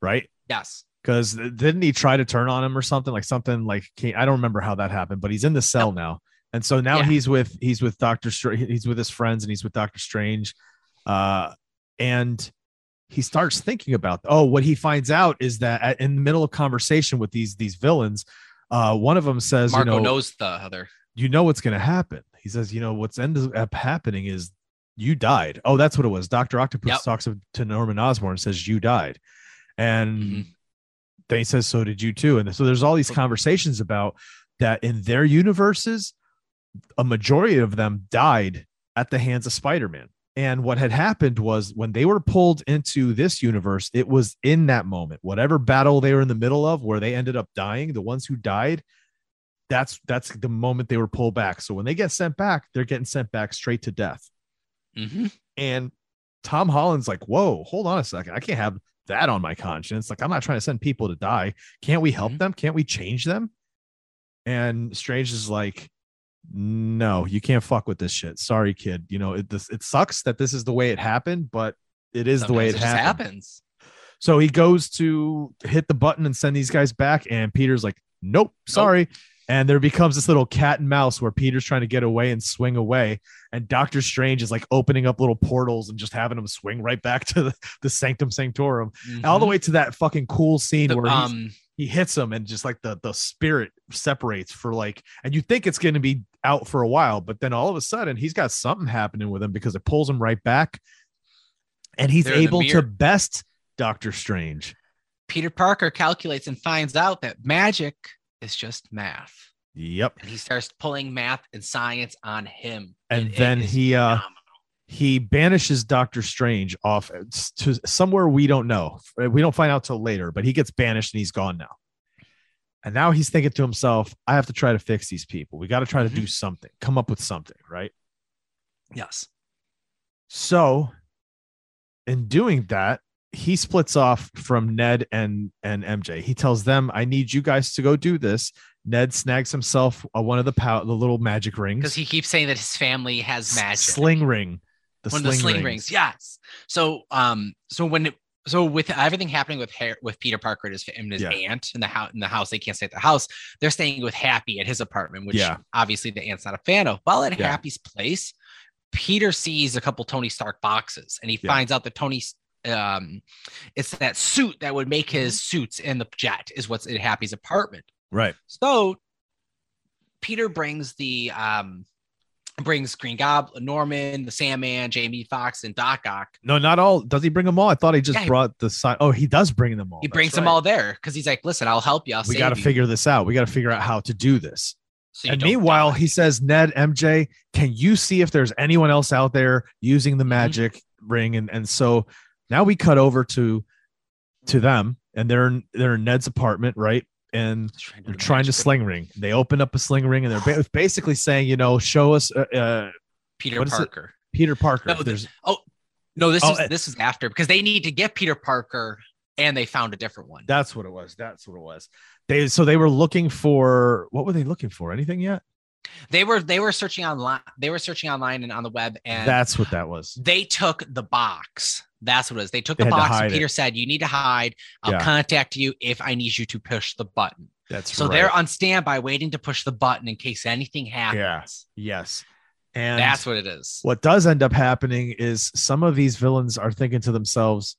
right? Yes because didn't he try to turn on him or something like something like I don't remember how that happened, but he's in the cell now, and so now yeah. he's with he's with Doctor Strange, he's with his friends, and he's with Doctor Strange, uh, and he starts thinking about oh, what he finds out is that at, in the middle of conversation with these these villains, uh, one of them says, Marko you know, knows the other, you know what's going to happen. He says, you know what's ended up happening is you died. Oh, that's what it was. Doctor Octopus yep. talks to Norman Osborn and says you died, and. Mm-hmm then he says, So did you too. And so there's all these conversations about that in their universes, a majority of them died at the hands of Spider Man. And what had happened was when they were pulled into this universe, it was in that moment, whatever battle they were in the middle of, where they ended up dying, the ones who died, that's that's the moment they were pulled back. So when they get sent back, they're getting sent back straight to death. Mm-hmm. And Tom Holland's like, whoa, hold on a second. I can't have that on my conscience. Like, I'm not trying to send people to die. Can't we help mm-hmm. them? Can't we change them? And Strange is like, no, you can't fuck with this shit. Sorry, kid. You know, it this it sucks that this is the way it happened, but it is Sometimes the way it, it happens. So he goes to hit the button and send these guys back, and Peter's like, nope, sorry. Nope and there becomes this little cat and mouse where Peter's trying to get away and swing away, and Doctor Strange is like opening up little portals and just having him swing right back to the, the Sanctum Sanctorum, mm-hmm. all the way to that fucking cool scene the, where um, he hits him and just like the the spirit separates for like, and you think it's going to be out for a while, but then all of a sudden he's got something happening with him because it pulls him right back, and he's able to best Doctor Strange. Peter Parker calculates and finds out that magic is just math. Yep. And he starts pulling math and science on him. And, and then he uh he banishes Doctor Strange off to somewhere we don't know. We don't find out till later, but he gets banished and he's gone now. And now he's thinking to himself, I have to try to fix these people. We got to try to do mm-hmm. something, come up with something, right? Yes. So, in doing that, he splits off from Ned and and MJ. He tells them, "I need you guys to go do this." Ned snags himself uh, one of the pow- the little magic rings because he keeps saying that his family has magic. Sling ring, the one sling of the sling rings. rings. Yes. So um, so when it, so with everything happening with Harry, with Peter Parker and his, and his yeah. aunt in the house in the house, they can't stay at the house. They're staying with Happy at his apartment, which yeah. obviously the aunt's not a fan of. While at yeah. Happy's place, Peter sees a couple Tony Stark boxes, and he finds out that Tony um it's that suit that would make his mm-hmm. suits in the jet is what's in Happy's apartment. Right. So Peter brings the um brings Green Goblin, Norman, the Sandman, Jamie Foxx, and Doc Ock. No, not all. Does he bring them all? I thought he just yeah, brought the side. Oh, he does bring them all. He brings right. them all there because he's like, listen, I'll help you. I'll we got to figure this out. We got to figure out how to do this. So and meanwhile, die. he says, Ned, MJ, can you see if there's anyone else out there using the mm-hmm. magic mm-hmm. ring? And and so now we cut over to to them, and they're in, they're in Ned's apartment, right? and they're trying to sling ring. They open up a sling ring and they're basically saying, you know, show us uh, uh Peter Parker. Peter Parker. No, there's oh no, this oh, is this is after because they need to get Peter Parker and they found a different one. That's what it was. That's what it was. They so they were looking for what were they looking for? Anything yet? They were they were searching online. They were searching online and on the web, and that's what that was. They took the box. That's what it is. They took they the box. And Peter it. said, "You need to hide. I'll yeah. contact you if I need you to push the button." That's so right. they're on standby, waiting to push the button in case anything happens. Yeah. Yes. And that's what it is. What does end up happening is some of these villains are thinking to themselves,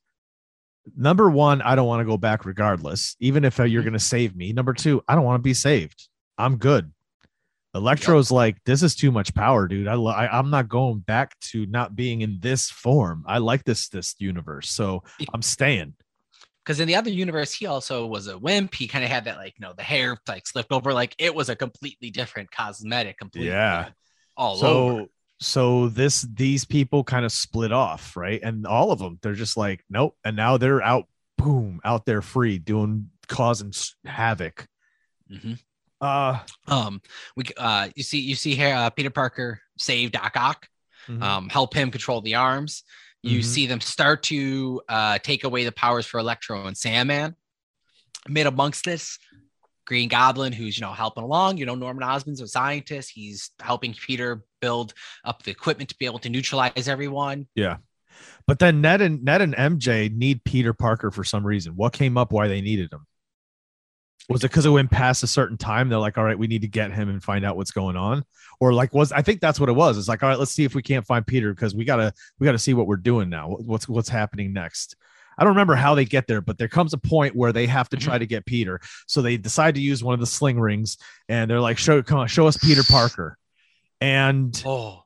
number one, I don't want to go back regardless, even if you're mm-hmm. going to save me. Number two, I don't want to be saved. I'm good. Electro's yep. like, this is too much power, dude. I, I I'm not going back to not being in this form. I like this this universe, so I'm staying. Because in the other universe, he also was a wimp. He kind of had that like, you know, the hair like slipped over. Like it was a completely different cosmetic, completely yeah, all so, over. So this these people kind of split off, right? And all of them, they're just like, nope. And now they're out, boom, out there free, doing causing havoc. Mm-hmm. Uh, um, we uh, you see, you see here, uh, Peter Parker save Doc Ock, mm-hmm. um, help him control the arms. You mm-hmm. see them start to uh, take away the powers for Electro and Sandman. Mid amongst this, Green Goblin, who's you know helping along. You know Norman Osborn's a scientist. He's helping Peter build up the equipment to be able to neutralize everyone. Yeah, but then Ned and Ned and MJ need Peter Parker for some reason. What came up? Why they needed him? Was it because it went past a certain time? They're like all right we need to get him and find out what's going on. Or like was i think that's what it was. It's like all right let's see if we can't find peter because we gotta we gotta see what we're doing now. What's what's happening next? I don't remember how they get there but there comes a point where they have to mm-hmm. try to get peter. So they decide to use one of the sling rings and they're like show come on show us peter parker. And oh.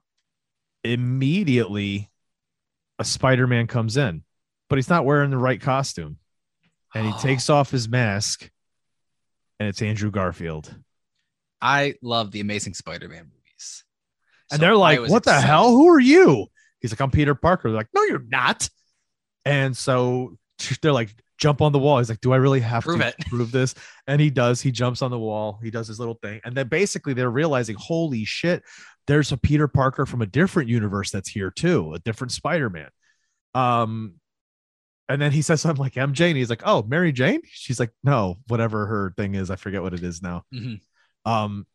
immediately a spider-man comes in but he's not wearing the right costume. And he oh. takes off his mask and it's Andrew Garfield. I love the Amazing Spider-Man movies. And so they're like, "What excited. the hell? Who are you?" He's like, "I'm Peter Parker." They're like, "No, you're not." And so [LAUGHS] they're like, "Jump on the wall." He's like, "Do I really have prove to it. [LAUGHS] prove this?" And he does. He jumps on the wall. He does his little thing, and then basically they're realizing, "Holy shit!" There's a Peter Parker from a different universe that's here too, a different Spider-Man. Um, and then he says something like MJ, and he's like, "Oh, Mary Jane." She's like, "No, whatever her thing is, I forget what it is now." Mm-hmm. Um,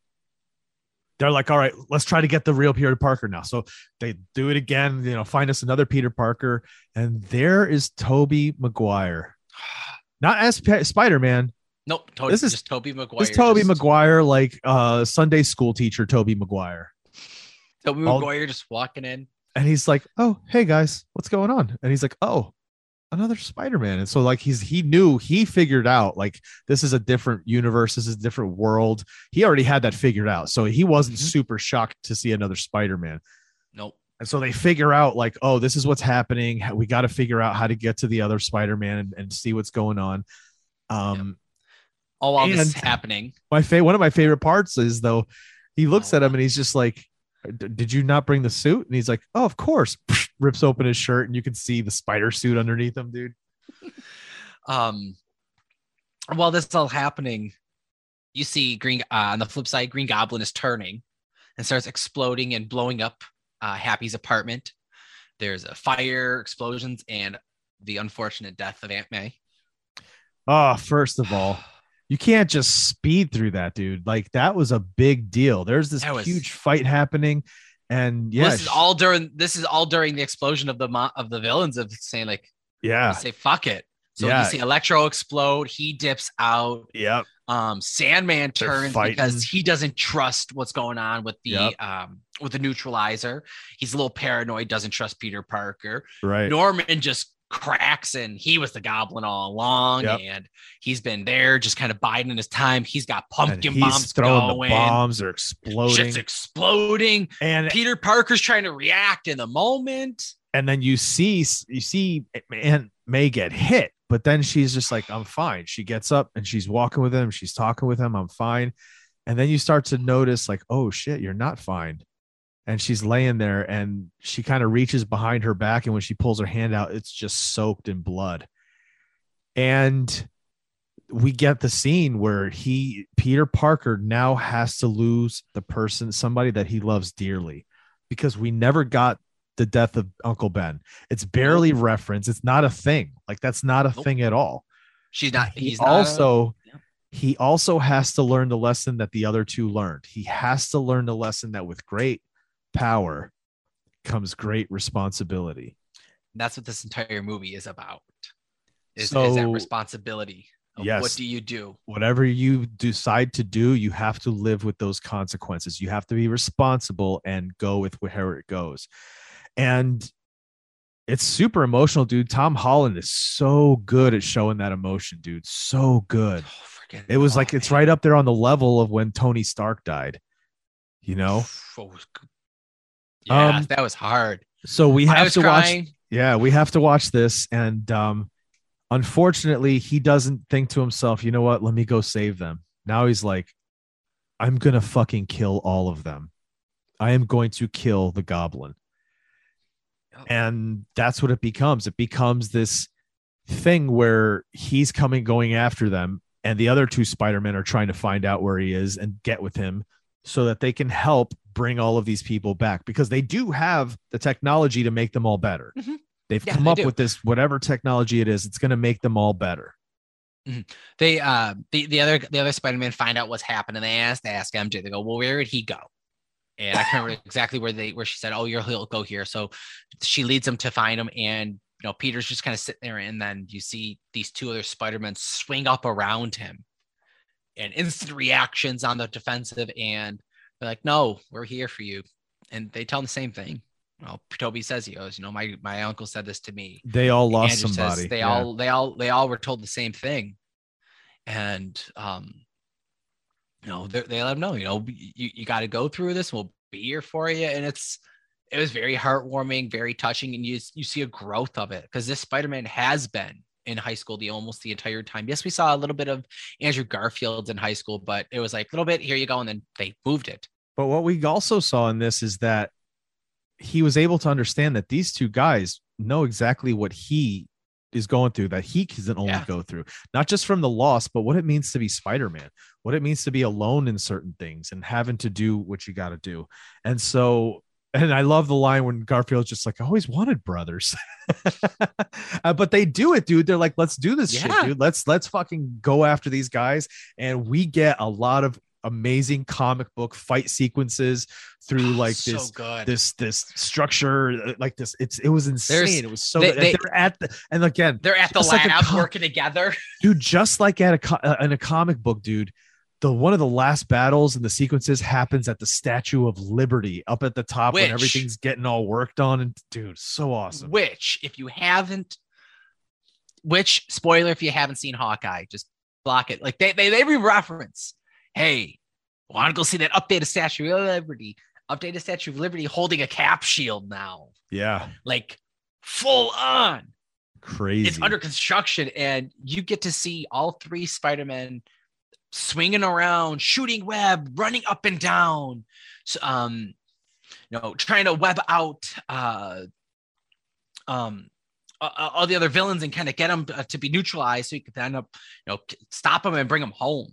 they're like, "All right, let's try to get the real Peter Parker now." So they do it again. You know, find us another Peter Parker, and there is Tobey Maguire, [SIGHS] not as P- Spider Man. Nope, this is just Tobey Maguire. This Tobey just... Maguire, like uh Sunday school teacher Tobey Maguire. Tobey Maguire All... just walking in, and he's like, "Oh, hey guys, what's going on?" And he's like, "Oh." Another spider-man. And so like he's he knew he figured out like this is a different universe this is a different world. He already had that figured out. So he wasn't mm-hmm. super shocked to see another spider-man. Nope. And so they figure out like oh this is what's happening. We got to figure out how to get to the other spider-man and, and see what's going on. Um yep. all while this is happening. my favorite one of my favorite parts is though he looks oh. at him and he's just like did you not bring the suit? And he's like, oh, of course. Rips open his shirt and you can see the spider suit underneath him, dude. [LAUGHS] um, while this is all happening, you see Green uh, on the flip side, Green Goblin is turning and starts exploding and blowing up uh, Happy's apartment. There's a fire, explosions, and the unfortunate death of Aunt May. Oh, first of all, [SIGHS] you can't just speed through that, dude. Like that was a big deal. There's this was, huge fight happening, and yeah, this is all during this is all during the explosion of the of the villains of saying like Yeah. Say fuck it. So yeah. you see Electro explode. He dips out. Yep. Um, Sandman turns because he doesn't trust what's going on with the yep. um with the neutralizer. He's a little paranoid. Doesn't trust Peter Parker. Right. Norman just cracks and he was the goblin all along yep. and he's been there just kind of biding his time. He's got pumpkin he's bombs throwing going. the bombs are exploding. Shit's exploding. And peter parker's trying to react in the moment. And then you see you see aunt may get hit but then she's just like i'm fine. She gets up and she's walking with him. She's talking with him. I'm fine. And then you start to notice like oh shit you're not fine and she's laying there and she kind of reaches behind her back and when she pulls her hand out it's just soaked in blood. And we get the scene where he peter parker now has to lose the person somebody that he loves dearly because we never got the death of uncle ben. It's barely referenced. It's not a thing. Like that's not a nope. thing at all. She's not he's he also a, he also has to learn the lesson that the other two learned. He has to learn the lesson that with great power comes great responsibility. That's what this entire movie is about. Is, so, is that responsibility? yes. What do you do? Whatever you decide to do, you have to live with those consequences. You have to be responsible and go with where it goes. And it's super emotional, dude. Tom Holland is so good at showing that emotion, dude. So good. Oh, it was like it's right up there on the level of when Tony Stark died. You know, oh, yeah, um, that was hard. So we have to crying. watch. Yeah, we have to watch this, and um, unfortunately, he doesn't think to himself, "You know what? Let me go save them." Now he's like, "I'm gonna fucking kill all of them. I am going to kill the Goblin." And that's what it becomes. It becomes this thing where he's coming, going after them, and the other two Spider-Men are trying to find out where he is and get with him so that they can help bring all of these people back because they do have the technology to make them all better. Mm-hmm. They've yeah, come they up do. with this whatever technology it is, it's going to make them all better. Mm-hmm. They uh the, the other the other Spider-Man find out what's happening. They ask they ask MJ. They go, well, where did he go? And I can't remember exactly where they where she said, oh, you'll he'll go here. So she leads them to find him, and you know Peter's just kind of sitting there, and then you see these two other Spider-Men swing up around him, and instant reactions on the defensive, and they're like, no, we're here for you. And they tell them the same thing. Well, Tobey says he goes, you know, my my uncle said this to me. They all lost Andrew somebody. they yeah. all they all they all were told the same thing, and um, you know, they let them know, you know, you, you got to go through this. We'll be here for you, and it's it was very heartwarming, very touching, and you you see a growth of it because this Spider Man has been in high school the almost the entire time. Yes, we saw a little bit of Andrew Garfield in high school, but it was like a little bit here you go, and then they moved it. But what we also saw in this is that he was able to understand that these two guys know exactly what he is going through that he can only yeah. go through not just from the loss but what it means to be spider-man what it means to be alone in certain things and having to do what you got to do and so and I love the line when Garfield's just like, I always wanted brothers. [LAUGHS] uh, but they do it, dude. They're like, let's do this yeah. shit, dude. Let's let's fucking go after these guys. And we get a lot of amazing comic book fight sequences through oh, like so this good. this this structure uh, like this it's it was insane There's, it was so they, they, are at the and again they're at the lab like com- working together [LAUGHS] dude just like at a uh, in a comic book dude the one of the last battles and the sequences happens at the Statue of Liberty up at the top which, when everything's getting all worked on. And dude, so awesome. Which, if you haven't, which spoiler, if you haven't seen Hawkeye, just block it. Like they they they reference, hey, want to go see that updated Statue of Liberty? Updated Statue of Liberty holding a cap shield now. Yeah, like full on. Crazy. It's under construction, and you get to see all three Spider Man swinging around, shooting web, running up and down, um, you know, trying to web out uh, um, all the other villains and kind of get them to, to be neutralized so you can end up, you know, stop them and bring them home.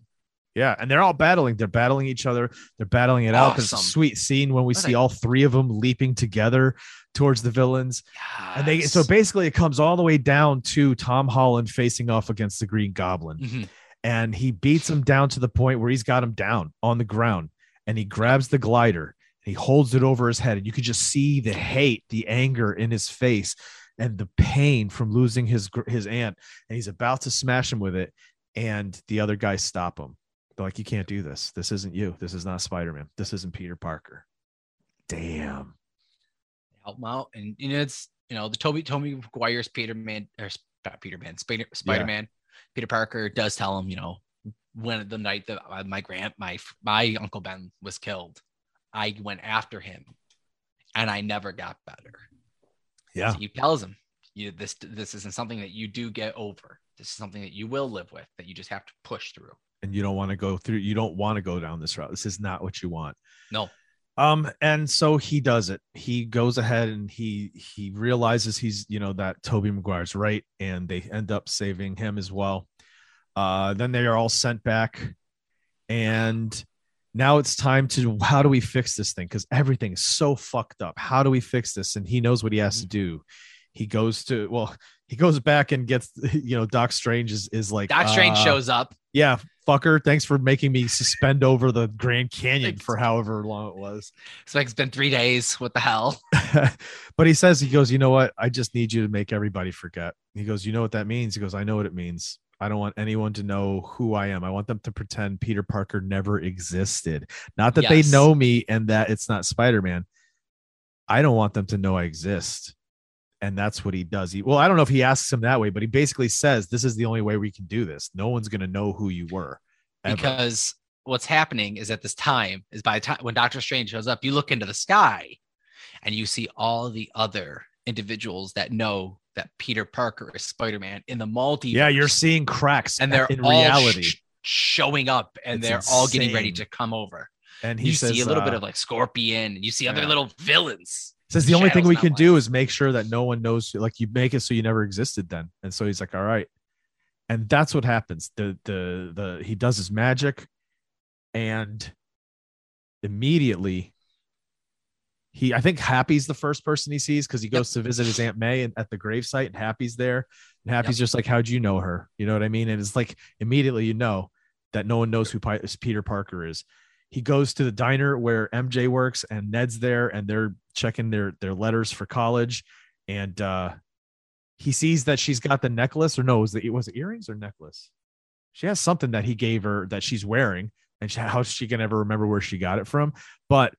Yeah, and they're all battling. They're battling each other. They're battling it awesome. out. There's a sweet scene when we what see all three of them leaping together towards the villains. Yes. And they so basically it comes all the way down to Tom Holland facing off against the Green Goblin. Mm-hmm and he beats him down to the point where he's got him down on the ground and he grabs the glider and he holds it over his head and you could just see the hate the anger in his face and the pain from losing his his aunt, and he's about to smash him with it, and the other guys stop him. They're like, "You can't do this. This isn't you. This is not Spider Man. This isn't Peter Parker." Damn. Help him out, and you know it's you know the tobey tobey maguire's Peter Man or not Peter Man Spider Spider Man. Peter Parker does tell him, you know, when the night that uh, my grand my my uncle Ben was killed, I went after him, and I never got better. Yeah, so he tells him, "You this this isn't something that you do get over. This is something that you will live with. That you just have to push through." And you don't want to go through. You don't want to go down this route. This is not what you want. No. Um, and so he does it. He goes ahead and he he realizes he's you know that tobey maguire's right, and they end up saving him as well. Uh, then they are all sent back, and now it's time to how do we fix this thing? Because everything is so fucked up. How do we fix this? And he knows what he has to mm-hmm. do. He goes to well, he goes back and gets you know Doc Strange is is like Doc Strange uh, shows up. Yeah, fucker. Thanks for making me suspend over the Grand Canyon for however long it was. It's like it's been three days. What the hell? [LAUGHS] but he says he goes, you know what? I just need you to make everybody forget. He goes, you know what that means? He goes, I know what it means. I don't want anyone to know who I am. I want them to pretend Peter Parker never existed. Not that yes. they know me and that it's not Spider Man. I don't want them to know I exist. And that's what he does. He, well, I don't know if he asks him that way, but he basically says, This is the only way we can do this. No one's going to know who you were. Ever. Because what's happening is at this time, is by the time when Doctor Strange shows up, you look into the sky and you see all the other individuals that know that Peter Parker is Spider Man in the multiverse. Yeah, you're seeing cracks, and they're in reality sh- showing up, and it's they're insane. all getting ready to come over. And he you says, see a little uh, bit of like Scorpion, and you see other yeah. little villains. Says the only thing we can do is make sure that no one knows. Like you make it so you never existed then. And so he's like, all right, and that's what happens. The the the he does his magic, and immediately he I think Happy's the first person he sees because he goes yep. to visit his Aunt May and, at the gravesite and Happy's there. And Happy's yep. just like, How'd you know her? You know what I mean? And it's like immediately you know that no one knows who Peter Parker is. He goes to the diner where MJ works and Ned's there and they're checking their their letters for college. And uh he sees that she's got the necklace, or no, was it was it earrings or necklace? She has something that he gave her that she's wearing, and she, how she can ever remember where she got it from. But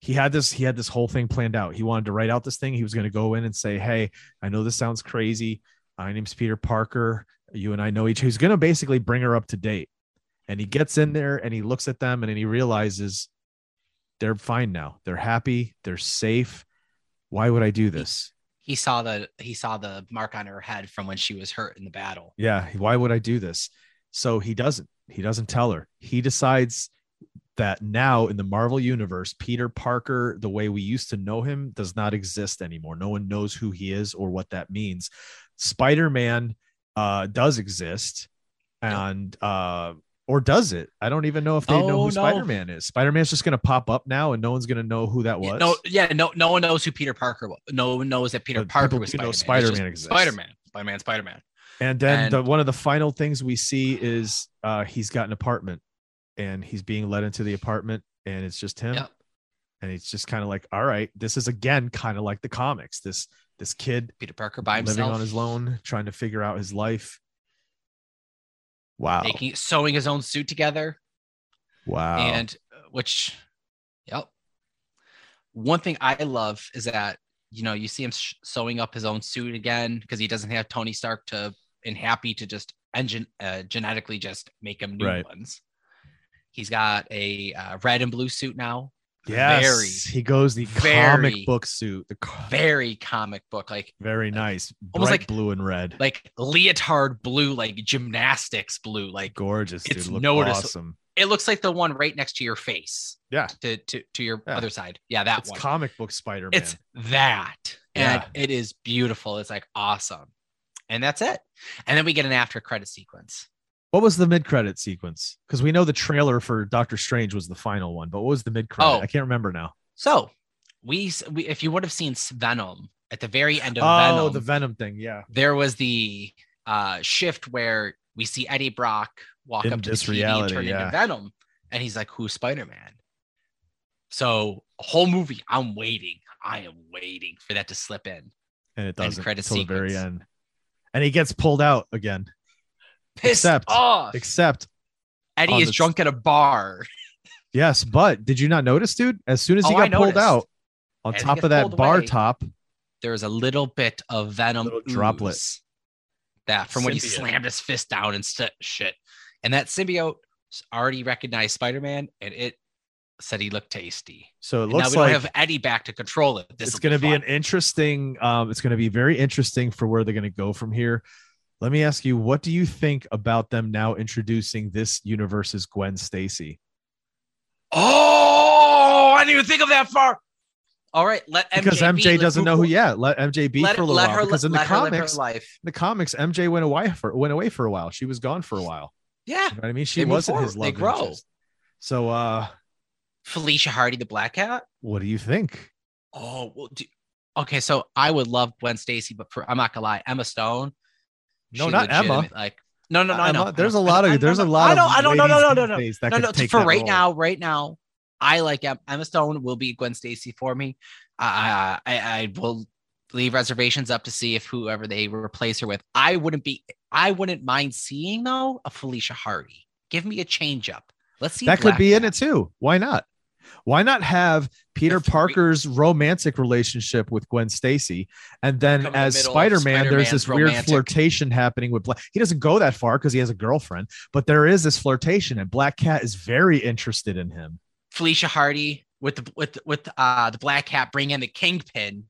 he had this he had this whole thing planned out he wanted to write out this thing he was going to go in and say hey i know this sounds crazy my name's peter parker you and i know each he's going to basically bring her up to date and he gets in there and he looks at them and then he realizes they're fine now. They're happy. They're safe. Why would i do this? he saw the he saw the mark on her head from when she was hurt in the battle. Yeah why would i do this? So he doesn't. He doesn't tell her. He decides that now in the Marvel universe, Peter Parker, the way we used to know him, does not exist anymore. No one knows who he is or what that means. Spider Man uh, does exist, and uh, or does it? I don't even know if they oh, know who no. Spider Man is. Spider Man's just going to pop up now, and no one's going to know who that was. no, yeah, no, no one knows who Peter Parker was. No one knows that Peter but Parker was Spider Man. Spider Man exists. Spider Man, Spider Man, Spider Man. And then and, the, one of the final things we see is uh, he's got an apartment and he's being led into the apartment and it's just him. Yep. And it's just kind of like, all right, this is again kind of like the comics. This this kid Peter Parker by himself, living on his own, trying to figure out his life. Wow. Making sewing his own suit together. Wow. And uh, which yep. One thing I love is that you know, you see him sh- sewing up his own suit again because he doesn't have Tony Stark to and happy to just engine uh, genetically just make him new right. ones. He's got a uh, red and blue suit now. Yes, very, he goes the very, comic book suit. The co- very comic book, like very nice, almost like blue and red, like leotard blue, like gymnastics blue, like gorgeous. It's dude. noticeable. Awesome. It looks like the one right next to your face. Yeah. To to, to your yeah. other side. Yeah, that it's one. Comic book Spider Man. It's that, and yeah. it is beautiful. It's like awesome, and that's it. And then we get an after credit sequence. What was the mid credit sequence? Because we know the trailer for Doctor Strange was the final one, but what was the mid credit? Oh. I can't remember now. So we, we, if you would have seen Venom at the very end of oh, Venom, the Venom thing, yeah, there was the uh, shift where we see Eddie Brock walk In up to the TV reality, and turn yeah. into Venom, and he's like, "Who's Spider Man?" So whole movie, I'm waiting. I am waiting for that to slip in. and it doesn't credit until the very end. And he gets pulled out again. Pissed except, off. Except Eddie is the... drunk at a bar. yes, but did you not notice, dude? As soon as he oh, got pulled out, on As top of that bar away, top, there's a little bit of venom droplet. That from symbiote. when he slammed his fist down and st- shit. And that symbiote already recognized Spider-Man and it said he looked tasty. So it looks now we like don't have Eddie back to control it. This it's going to be, be an interesting. Um, it's going to be very interesting for where they're going to go from here. Let me ask you, what do you think about them now introducing this universe's Gwen Stacy? Oh, I didn't even think of that far. All right, let MJ because MJ doesn't know who yet. Let MJ be let, for a little while. Her, because in the comics, the comics, MJ went away for went away for a while. She was gone for a while. Yeah, you know I mean, she wasn't his love. They grow. Interest. So, uh, Felicia Hardy, the Black Cat. What do you think? Oh, well, do, okay. So I would love Gwen Stacy, but for, I'm not gonna lie, Emma Stone. No, not Emma. Like, no, no, no, Emma, no. There's a lot of there's a lot. I don't. I don't. No, no, no, no, no. No, no. For right role. now, right now, I like Emma Stone will be Gwen Stacy for me. I, I I will leave reservations up to see if whoever they replace her with. I wouldn't be. I wouldn't mind seeing though a Felicia Hardy. Give me a change up. Let's see. That could be in it too. Why not? Why not have Peter Parker's romantic relationship with Gwen Stacy, and then as Spider Man, there's this romantic. weird flirtation happening with Black. He doesn't go that far because he has a girlfriend, but there is this flirtation, and Black Cat is very interested in him. Felicia Hardy with the with with uh the Black Cat bring in the Kingpin.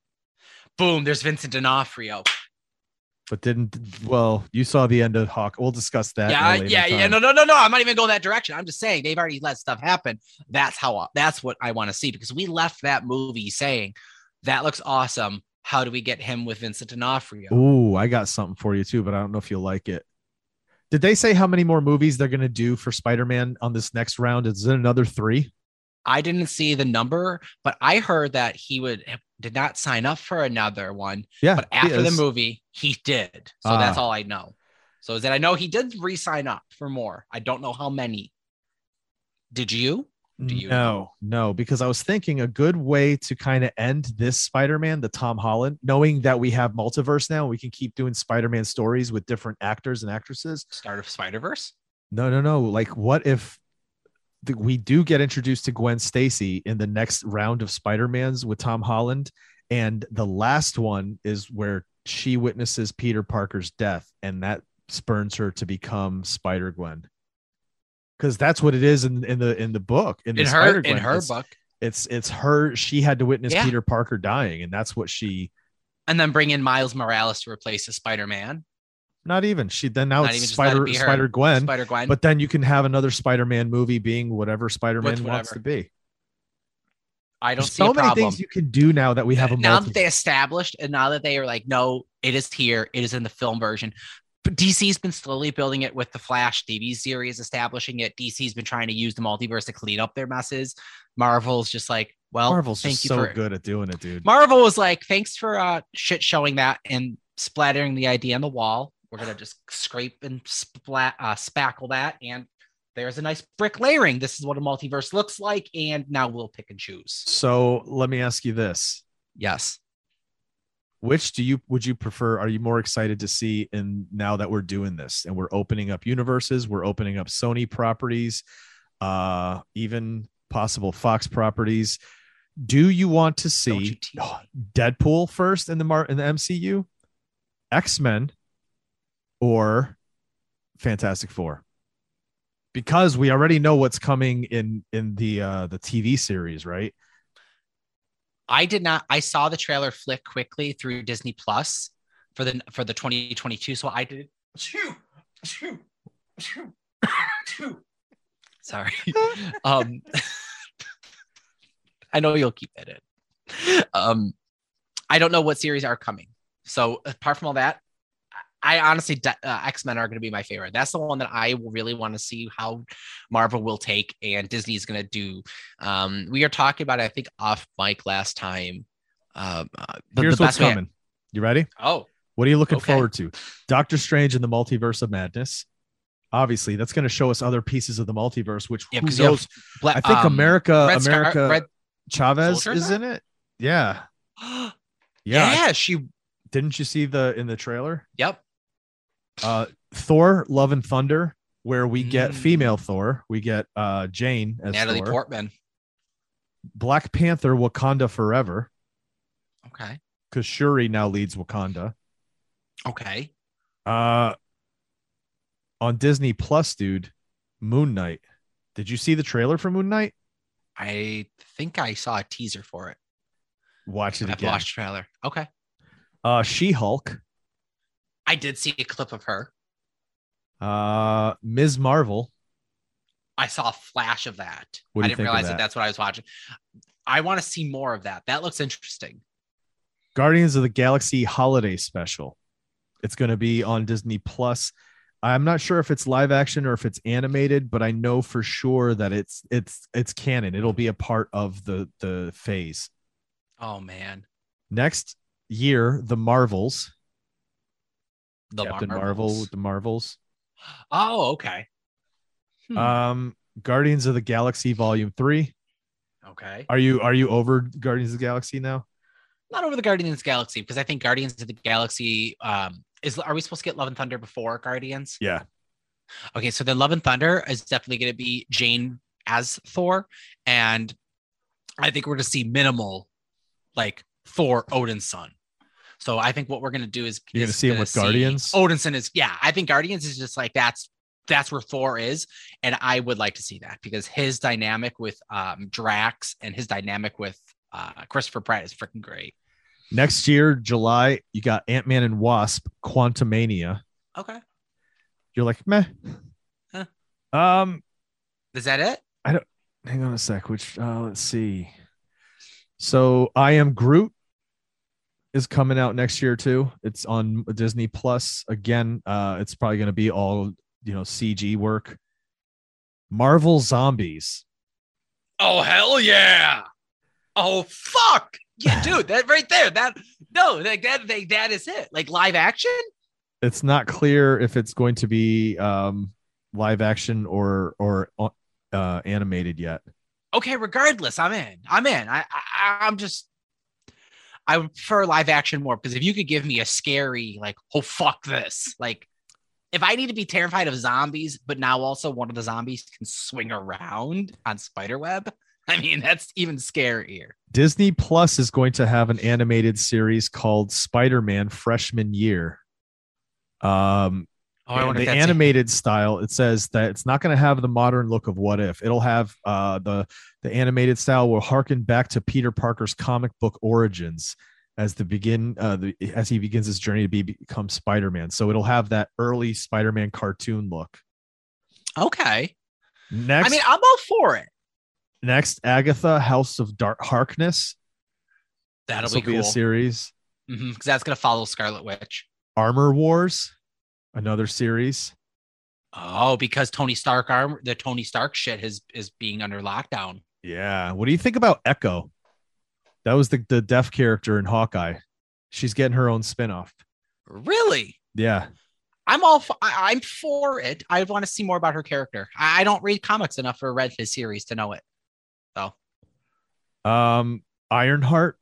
Boom! There's Vincent D'Onofrio but didn't well you saw the end of hawk. We'll discuss that yeah yeah time. yeah no no no no i'm not even going that direction. I'm just saying they've already let stuff happen. That's how that's what i want to see because we left that movie saying that looks awesome. How do we get him with vincent d'onofrio? Ooh, i got something for you too but i don't know if you'll like it. Did they say how many more movies they're going to do for spider-man on this next round? Is it another three I didn't see the number, but I heard that he would did not sign up for another one. Yeah. But after the movie, he did. So uh, that's all I know. So is that I know he did re-sign up for more. I don't know how many. Did you? Do you no, know? no, because I was thinking a good way to kind of end this Spider-Man, the Tom Holland, knowing that we have multiverse now, we can keep doing Spider-Man stories with different actors and actresses. Start of Spider-Verse? No, no, no. Like, what if the, we do get introduced to Gwen Stacy in the next round of Spider-Mans with Tom Holland. And the last one is where she witnesses Peter Parker's death, and that spurns her to become Spider Gwen. Because that's what it is in, in the in the book. In, in her in her it's, book. It's it's her. She had to witness yeah. Peter Parker dying, and that's what she. And then bring in Miles Morales to replace the Spider Man. Not even she. Then now Not it's spider spider gwen Spider Gwen. But then you can have another Spider Man movie being whatever Spider Man wants to be. I don't There's see so many things you can do now that we have a now multi- that they established and now that they are like, no, it is here. It is in the film version. But DC's been slowly building it with the Flash TV series, establishing it. DC's been trying to use the multiverse to clean up their messes. Marvel's just like, well, Marvel's thank you so for, good at doing it, dude. Marvel was like, thanks for uh shit showing that and splattering the idea on the wall. We're gonna just scrape and splat, uh, spackle that, and there's a nice brick layering. This is what a multiverse looks like, and now we'll pick and choose. So let me ask you this: Yes, which do you would you prefer? Are you more excited to see in now that we're doing this and we're opening up universes, we're opening up Sony properties, uh, even possible Fox properties? Do you want to see Deadpool first in the Mar in the MCU, X Men, or Fantastic Four? Because we already know what's coming in in the uh the TV series, right? I did not I saw the trailer flick quickly through Disney Plus for the for the 2022 so I did Sorry. [LAUGHS] um [LAUGHS] I know you'll keep that in. Um I don't know what series are coming. So apart from all that, I honestly, uh, X Men are going to be my favorite. That's the one that I really want to see how Marvel will take and Disney is going to do. Um, we are talking about, I think, off mic last time. Um, uh, the, Here's the what's coming. I- you ready? Oh, what are you looking okay. forward to? Doctor Strange in the Multiverse of Madness. Obviously, that's going to show us other pieces of the multiverse. Which yeah, who knows? I think um, America, Red America, Scar- Red Chavez is in it. Yeah. [GASPS] yeah. Yeah, she Didn't you see the in the trailer? Yep. Uh, Thor: Love and Thunder, where we get Mm. female Thor, we get uh Jane as Natalie Thor. Portman. Black Panther: Wakanda Forever, Okay. because Shuri now leads Wakanda. Okay. Uh, on Disney Plus, dude, Moon Knight. Did you see the trailer for Moon Knight? I think I saw a teaser for it. Watch it I've again. watched the trailer. Okay. Uh, She Hulk, I did see a clip of her. uh, Ms. Marvel. I saw a flash of that. I didn't realize that? that that's what I was watching. I want to see more of that. That looks interesting. Guardians of the Galaxy Holiday Special. It's going to be on Disney Plus. I'm not sure if it's live action or if it's animated, but I know for sure that it's it's it's canon. It'll be a part of the the phase. Oh man. Next year, the Marvels, The Captain Marvel, Marvels. with the Marvels. Oh, okay. Hmm. Um, Guardians of the Galaxy Volume Three. okay. Are you are you over Guardians of the Galaxy now? Not over the Guardians of the Galaxy because I think Guardians of the Galaxy um is are we supposed to get Love and Thunder before Guardians? Yeah. Okay, so then Love and Thunder is definitely going to be Jane as Thor, and I think we're going to see minimal like Thor Odin's son. So I think what we're going to do is You're gonna see him with Guardians? Odinson is yeah. I think Guardians is just like that's that's where Thor is, and I would like to see that because his dynamic with um Drax and his dynamic with uh Christopher Pratt is freaking great. Next year, July, you got Ant Man and Wasp, Quantumania. Okay, You're like, meh. Huh. Um, is that it? I don't. Hang on a sec. Which uh, let's see. So I am Groot is coming out next year too. It's on Disney Plus again. Uh, it's probably going to be all you know CG work. Marvel Zombies. Oh hell yeah! Oh fuck yeah, dude! That right there. That no, like that. That, that is it. Like live action. It's not clear if it's going to be um, live action or or uh, animated yet. Okay, regardless, I'm in. I'm in. I, I I'm just. I would prefer live action more because if you could give me a scary like, oh fuck this, like. If I need to be terrified of zombies, but now also one of the zombies can swing around on spiderweb, [LAUGHS] I mean that's even scarier. Disney Plus is going to have an animated series called Spider-Man Freshman Year. Um, Oh, I and the if that's animated style, it says that it's not going to have the modern look of What If. It'll have uh, the the animated style will harken back to Peter Parker's comic book origins as the begin uh, the, as he begins his journey to be become Spider-Man. So it'll have that early Spider-Man cartoon look. okay. Next, I mean, I'm all for it. next Agatha House of Dark Harkness. That'll This be will be cool a series. because that's gonna follow Scarlet Witch. Armor Wars, another series. Oh, because Tony Stark armor, the Tony Stark shit is is being under lockdown. Yeah. What do you think about Echo? That was the, the deaf character in Hawkeye. She's getting her own spinoff. Really? Yeah. I'm all. For, I'm for it. I want to see more about her character. I, don't read comics enough or read his series to know it. So Um, Ironheart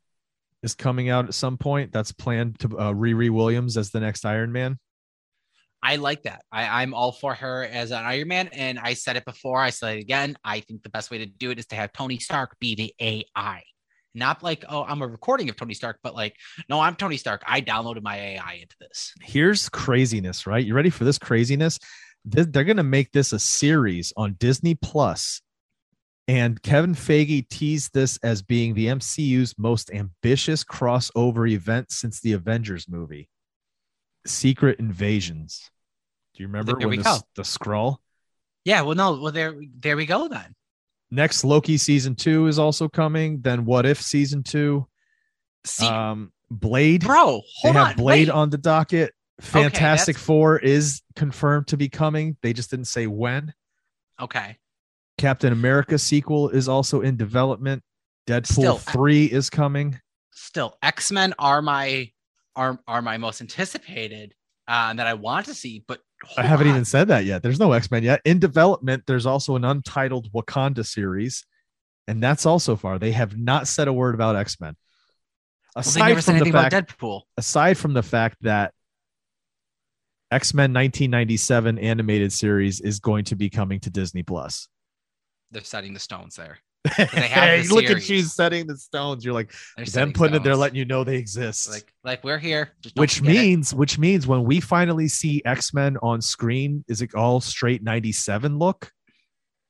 is coming out at some point. That's planned to uh, Riri Williams as the next Iron Man. I like that. I, I'm all for her as an Iron Man. And I said it before. I said it again. I think the best way to do it is to have Tony Stark be the AI. Not like, oh, I'm a recording of Tony Stark, but like, no, I'm Tony Stark. I downloaded my AI into this. Here's craziness, right? You ready for this craziness? Th- They're going to make this a series on Disney Plus, And Kevin Feige teased this as being the MCU's most ambitious crossover event since the Avengers movie. Secret Invasions. Do you remember There when we the, go. the scroll? Yeah, well, no, well, there, there we go then. Next, Loki season two is also coming. Then What If season two? See, Um, Blade. bro, they hold have on, Blade wait. on the docket. Fantastic that's- Four is confirmed to be coming. They just didn't say when. Okay, Captain America sequel is also in development. Deadpool Still, 3 is coming. still, X Men are my are are my most anticipated uh, that I want to see, but I haven't on. even said that yet. There's no X Men yet. In development, there's also an untitled Wakanda series, and that's also far. They have not said a word about X Men. Aside well, from the fact, Deadpool. Aside from the fact that X Men 1997 animated series is going to be coming to Disney Plus. They're setting the stones there. Hey, [LAUGHS] look at you setting the stones. You're like They're them putting stones. it there, letting you know they exist. Like, like we're here. Which means, it. which means when we finally see X Men on screen, is it all straight '97 look?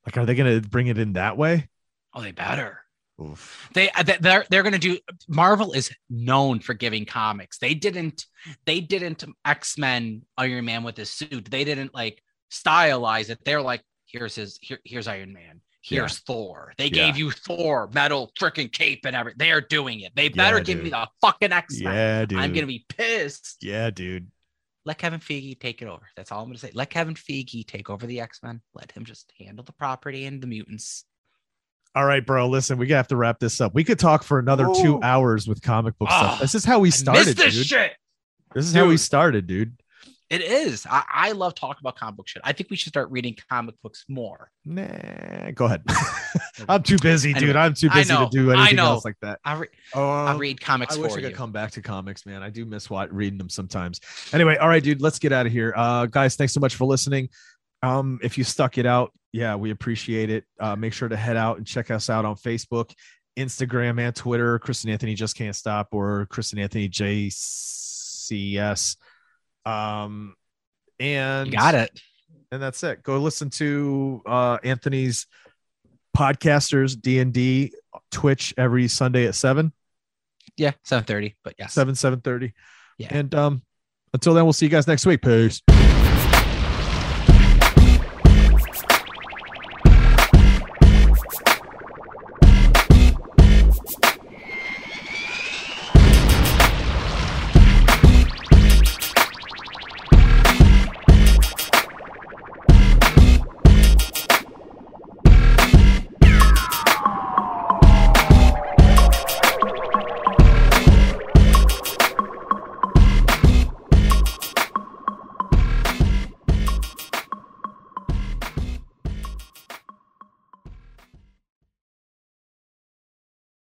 Like, are they going to bring it in that way? Oh, they better. Oof. They uh, they're they're gonna do. Marvel is known for giving comics. They didn't they didn't X Men Iron Man with his suit. They didn't like stylize it. They're like, here's his here, here's Iron Man. Here's yeah. Thor. They yeah. gave you Thor metal freaking cape and everything. They are doing it. They better give me the fucking X Men. Yeah, dude. I'm gonna be pissed. Yeah, dude. Let Kevin Feige take it over. That's all I'm gonna say. Let Kevin Feige take over the X Men. Let him just handle the property and the mutants. All right, bro. Listen, we have to wrap this up. We could talk for another Ooh. two hours with comic book oh, stuff. Ah, this is how we started, this dude. Shit. This is dude. how we started, dude. It is. I, I love talking about comic book shit. I think we should start reading comic books more. Nah, go ahead. [LAUGHS] I'm too busy, dude. I'm too busy to do anything else like that. I, re- uh, I read comics. I wish I could come back to comics, man. I do miss what reading them sometimes. Anyway, all right, dude. Let's get out of here, uh, guys. Thanks so much for listening. Um, if you stuck it out, yeah, we appreciate it. Uh, make sure to head out and check us out on Facebook, Instagram, and Twitter. Chris and Anthony just can't stop, or Chris and Anthony JCS. Um, and you got it. And that's it. Go listen to uh, Anthony's podcasters D and D Twitch every Sunday at seven. Yeah, seven thirty. But yeah, seven seven thirty. Yeah. And um, until then, we'll see you guys next week. Peace.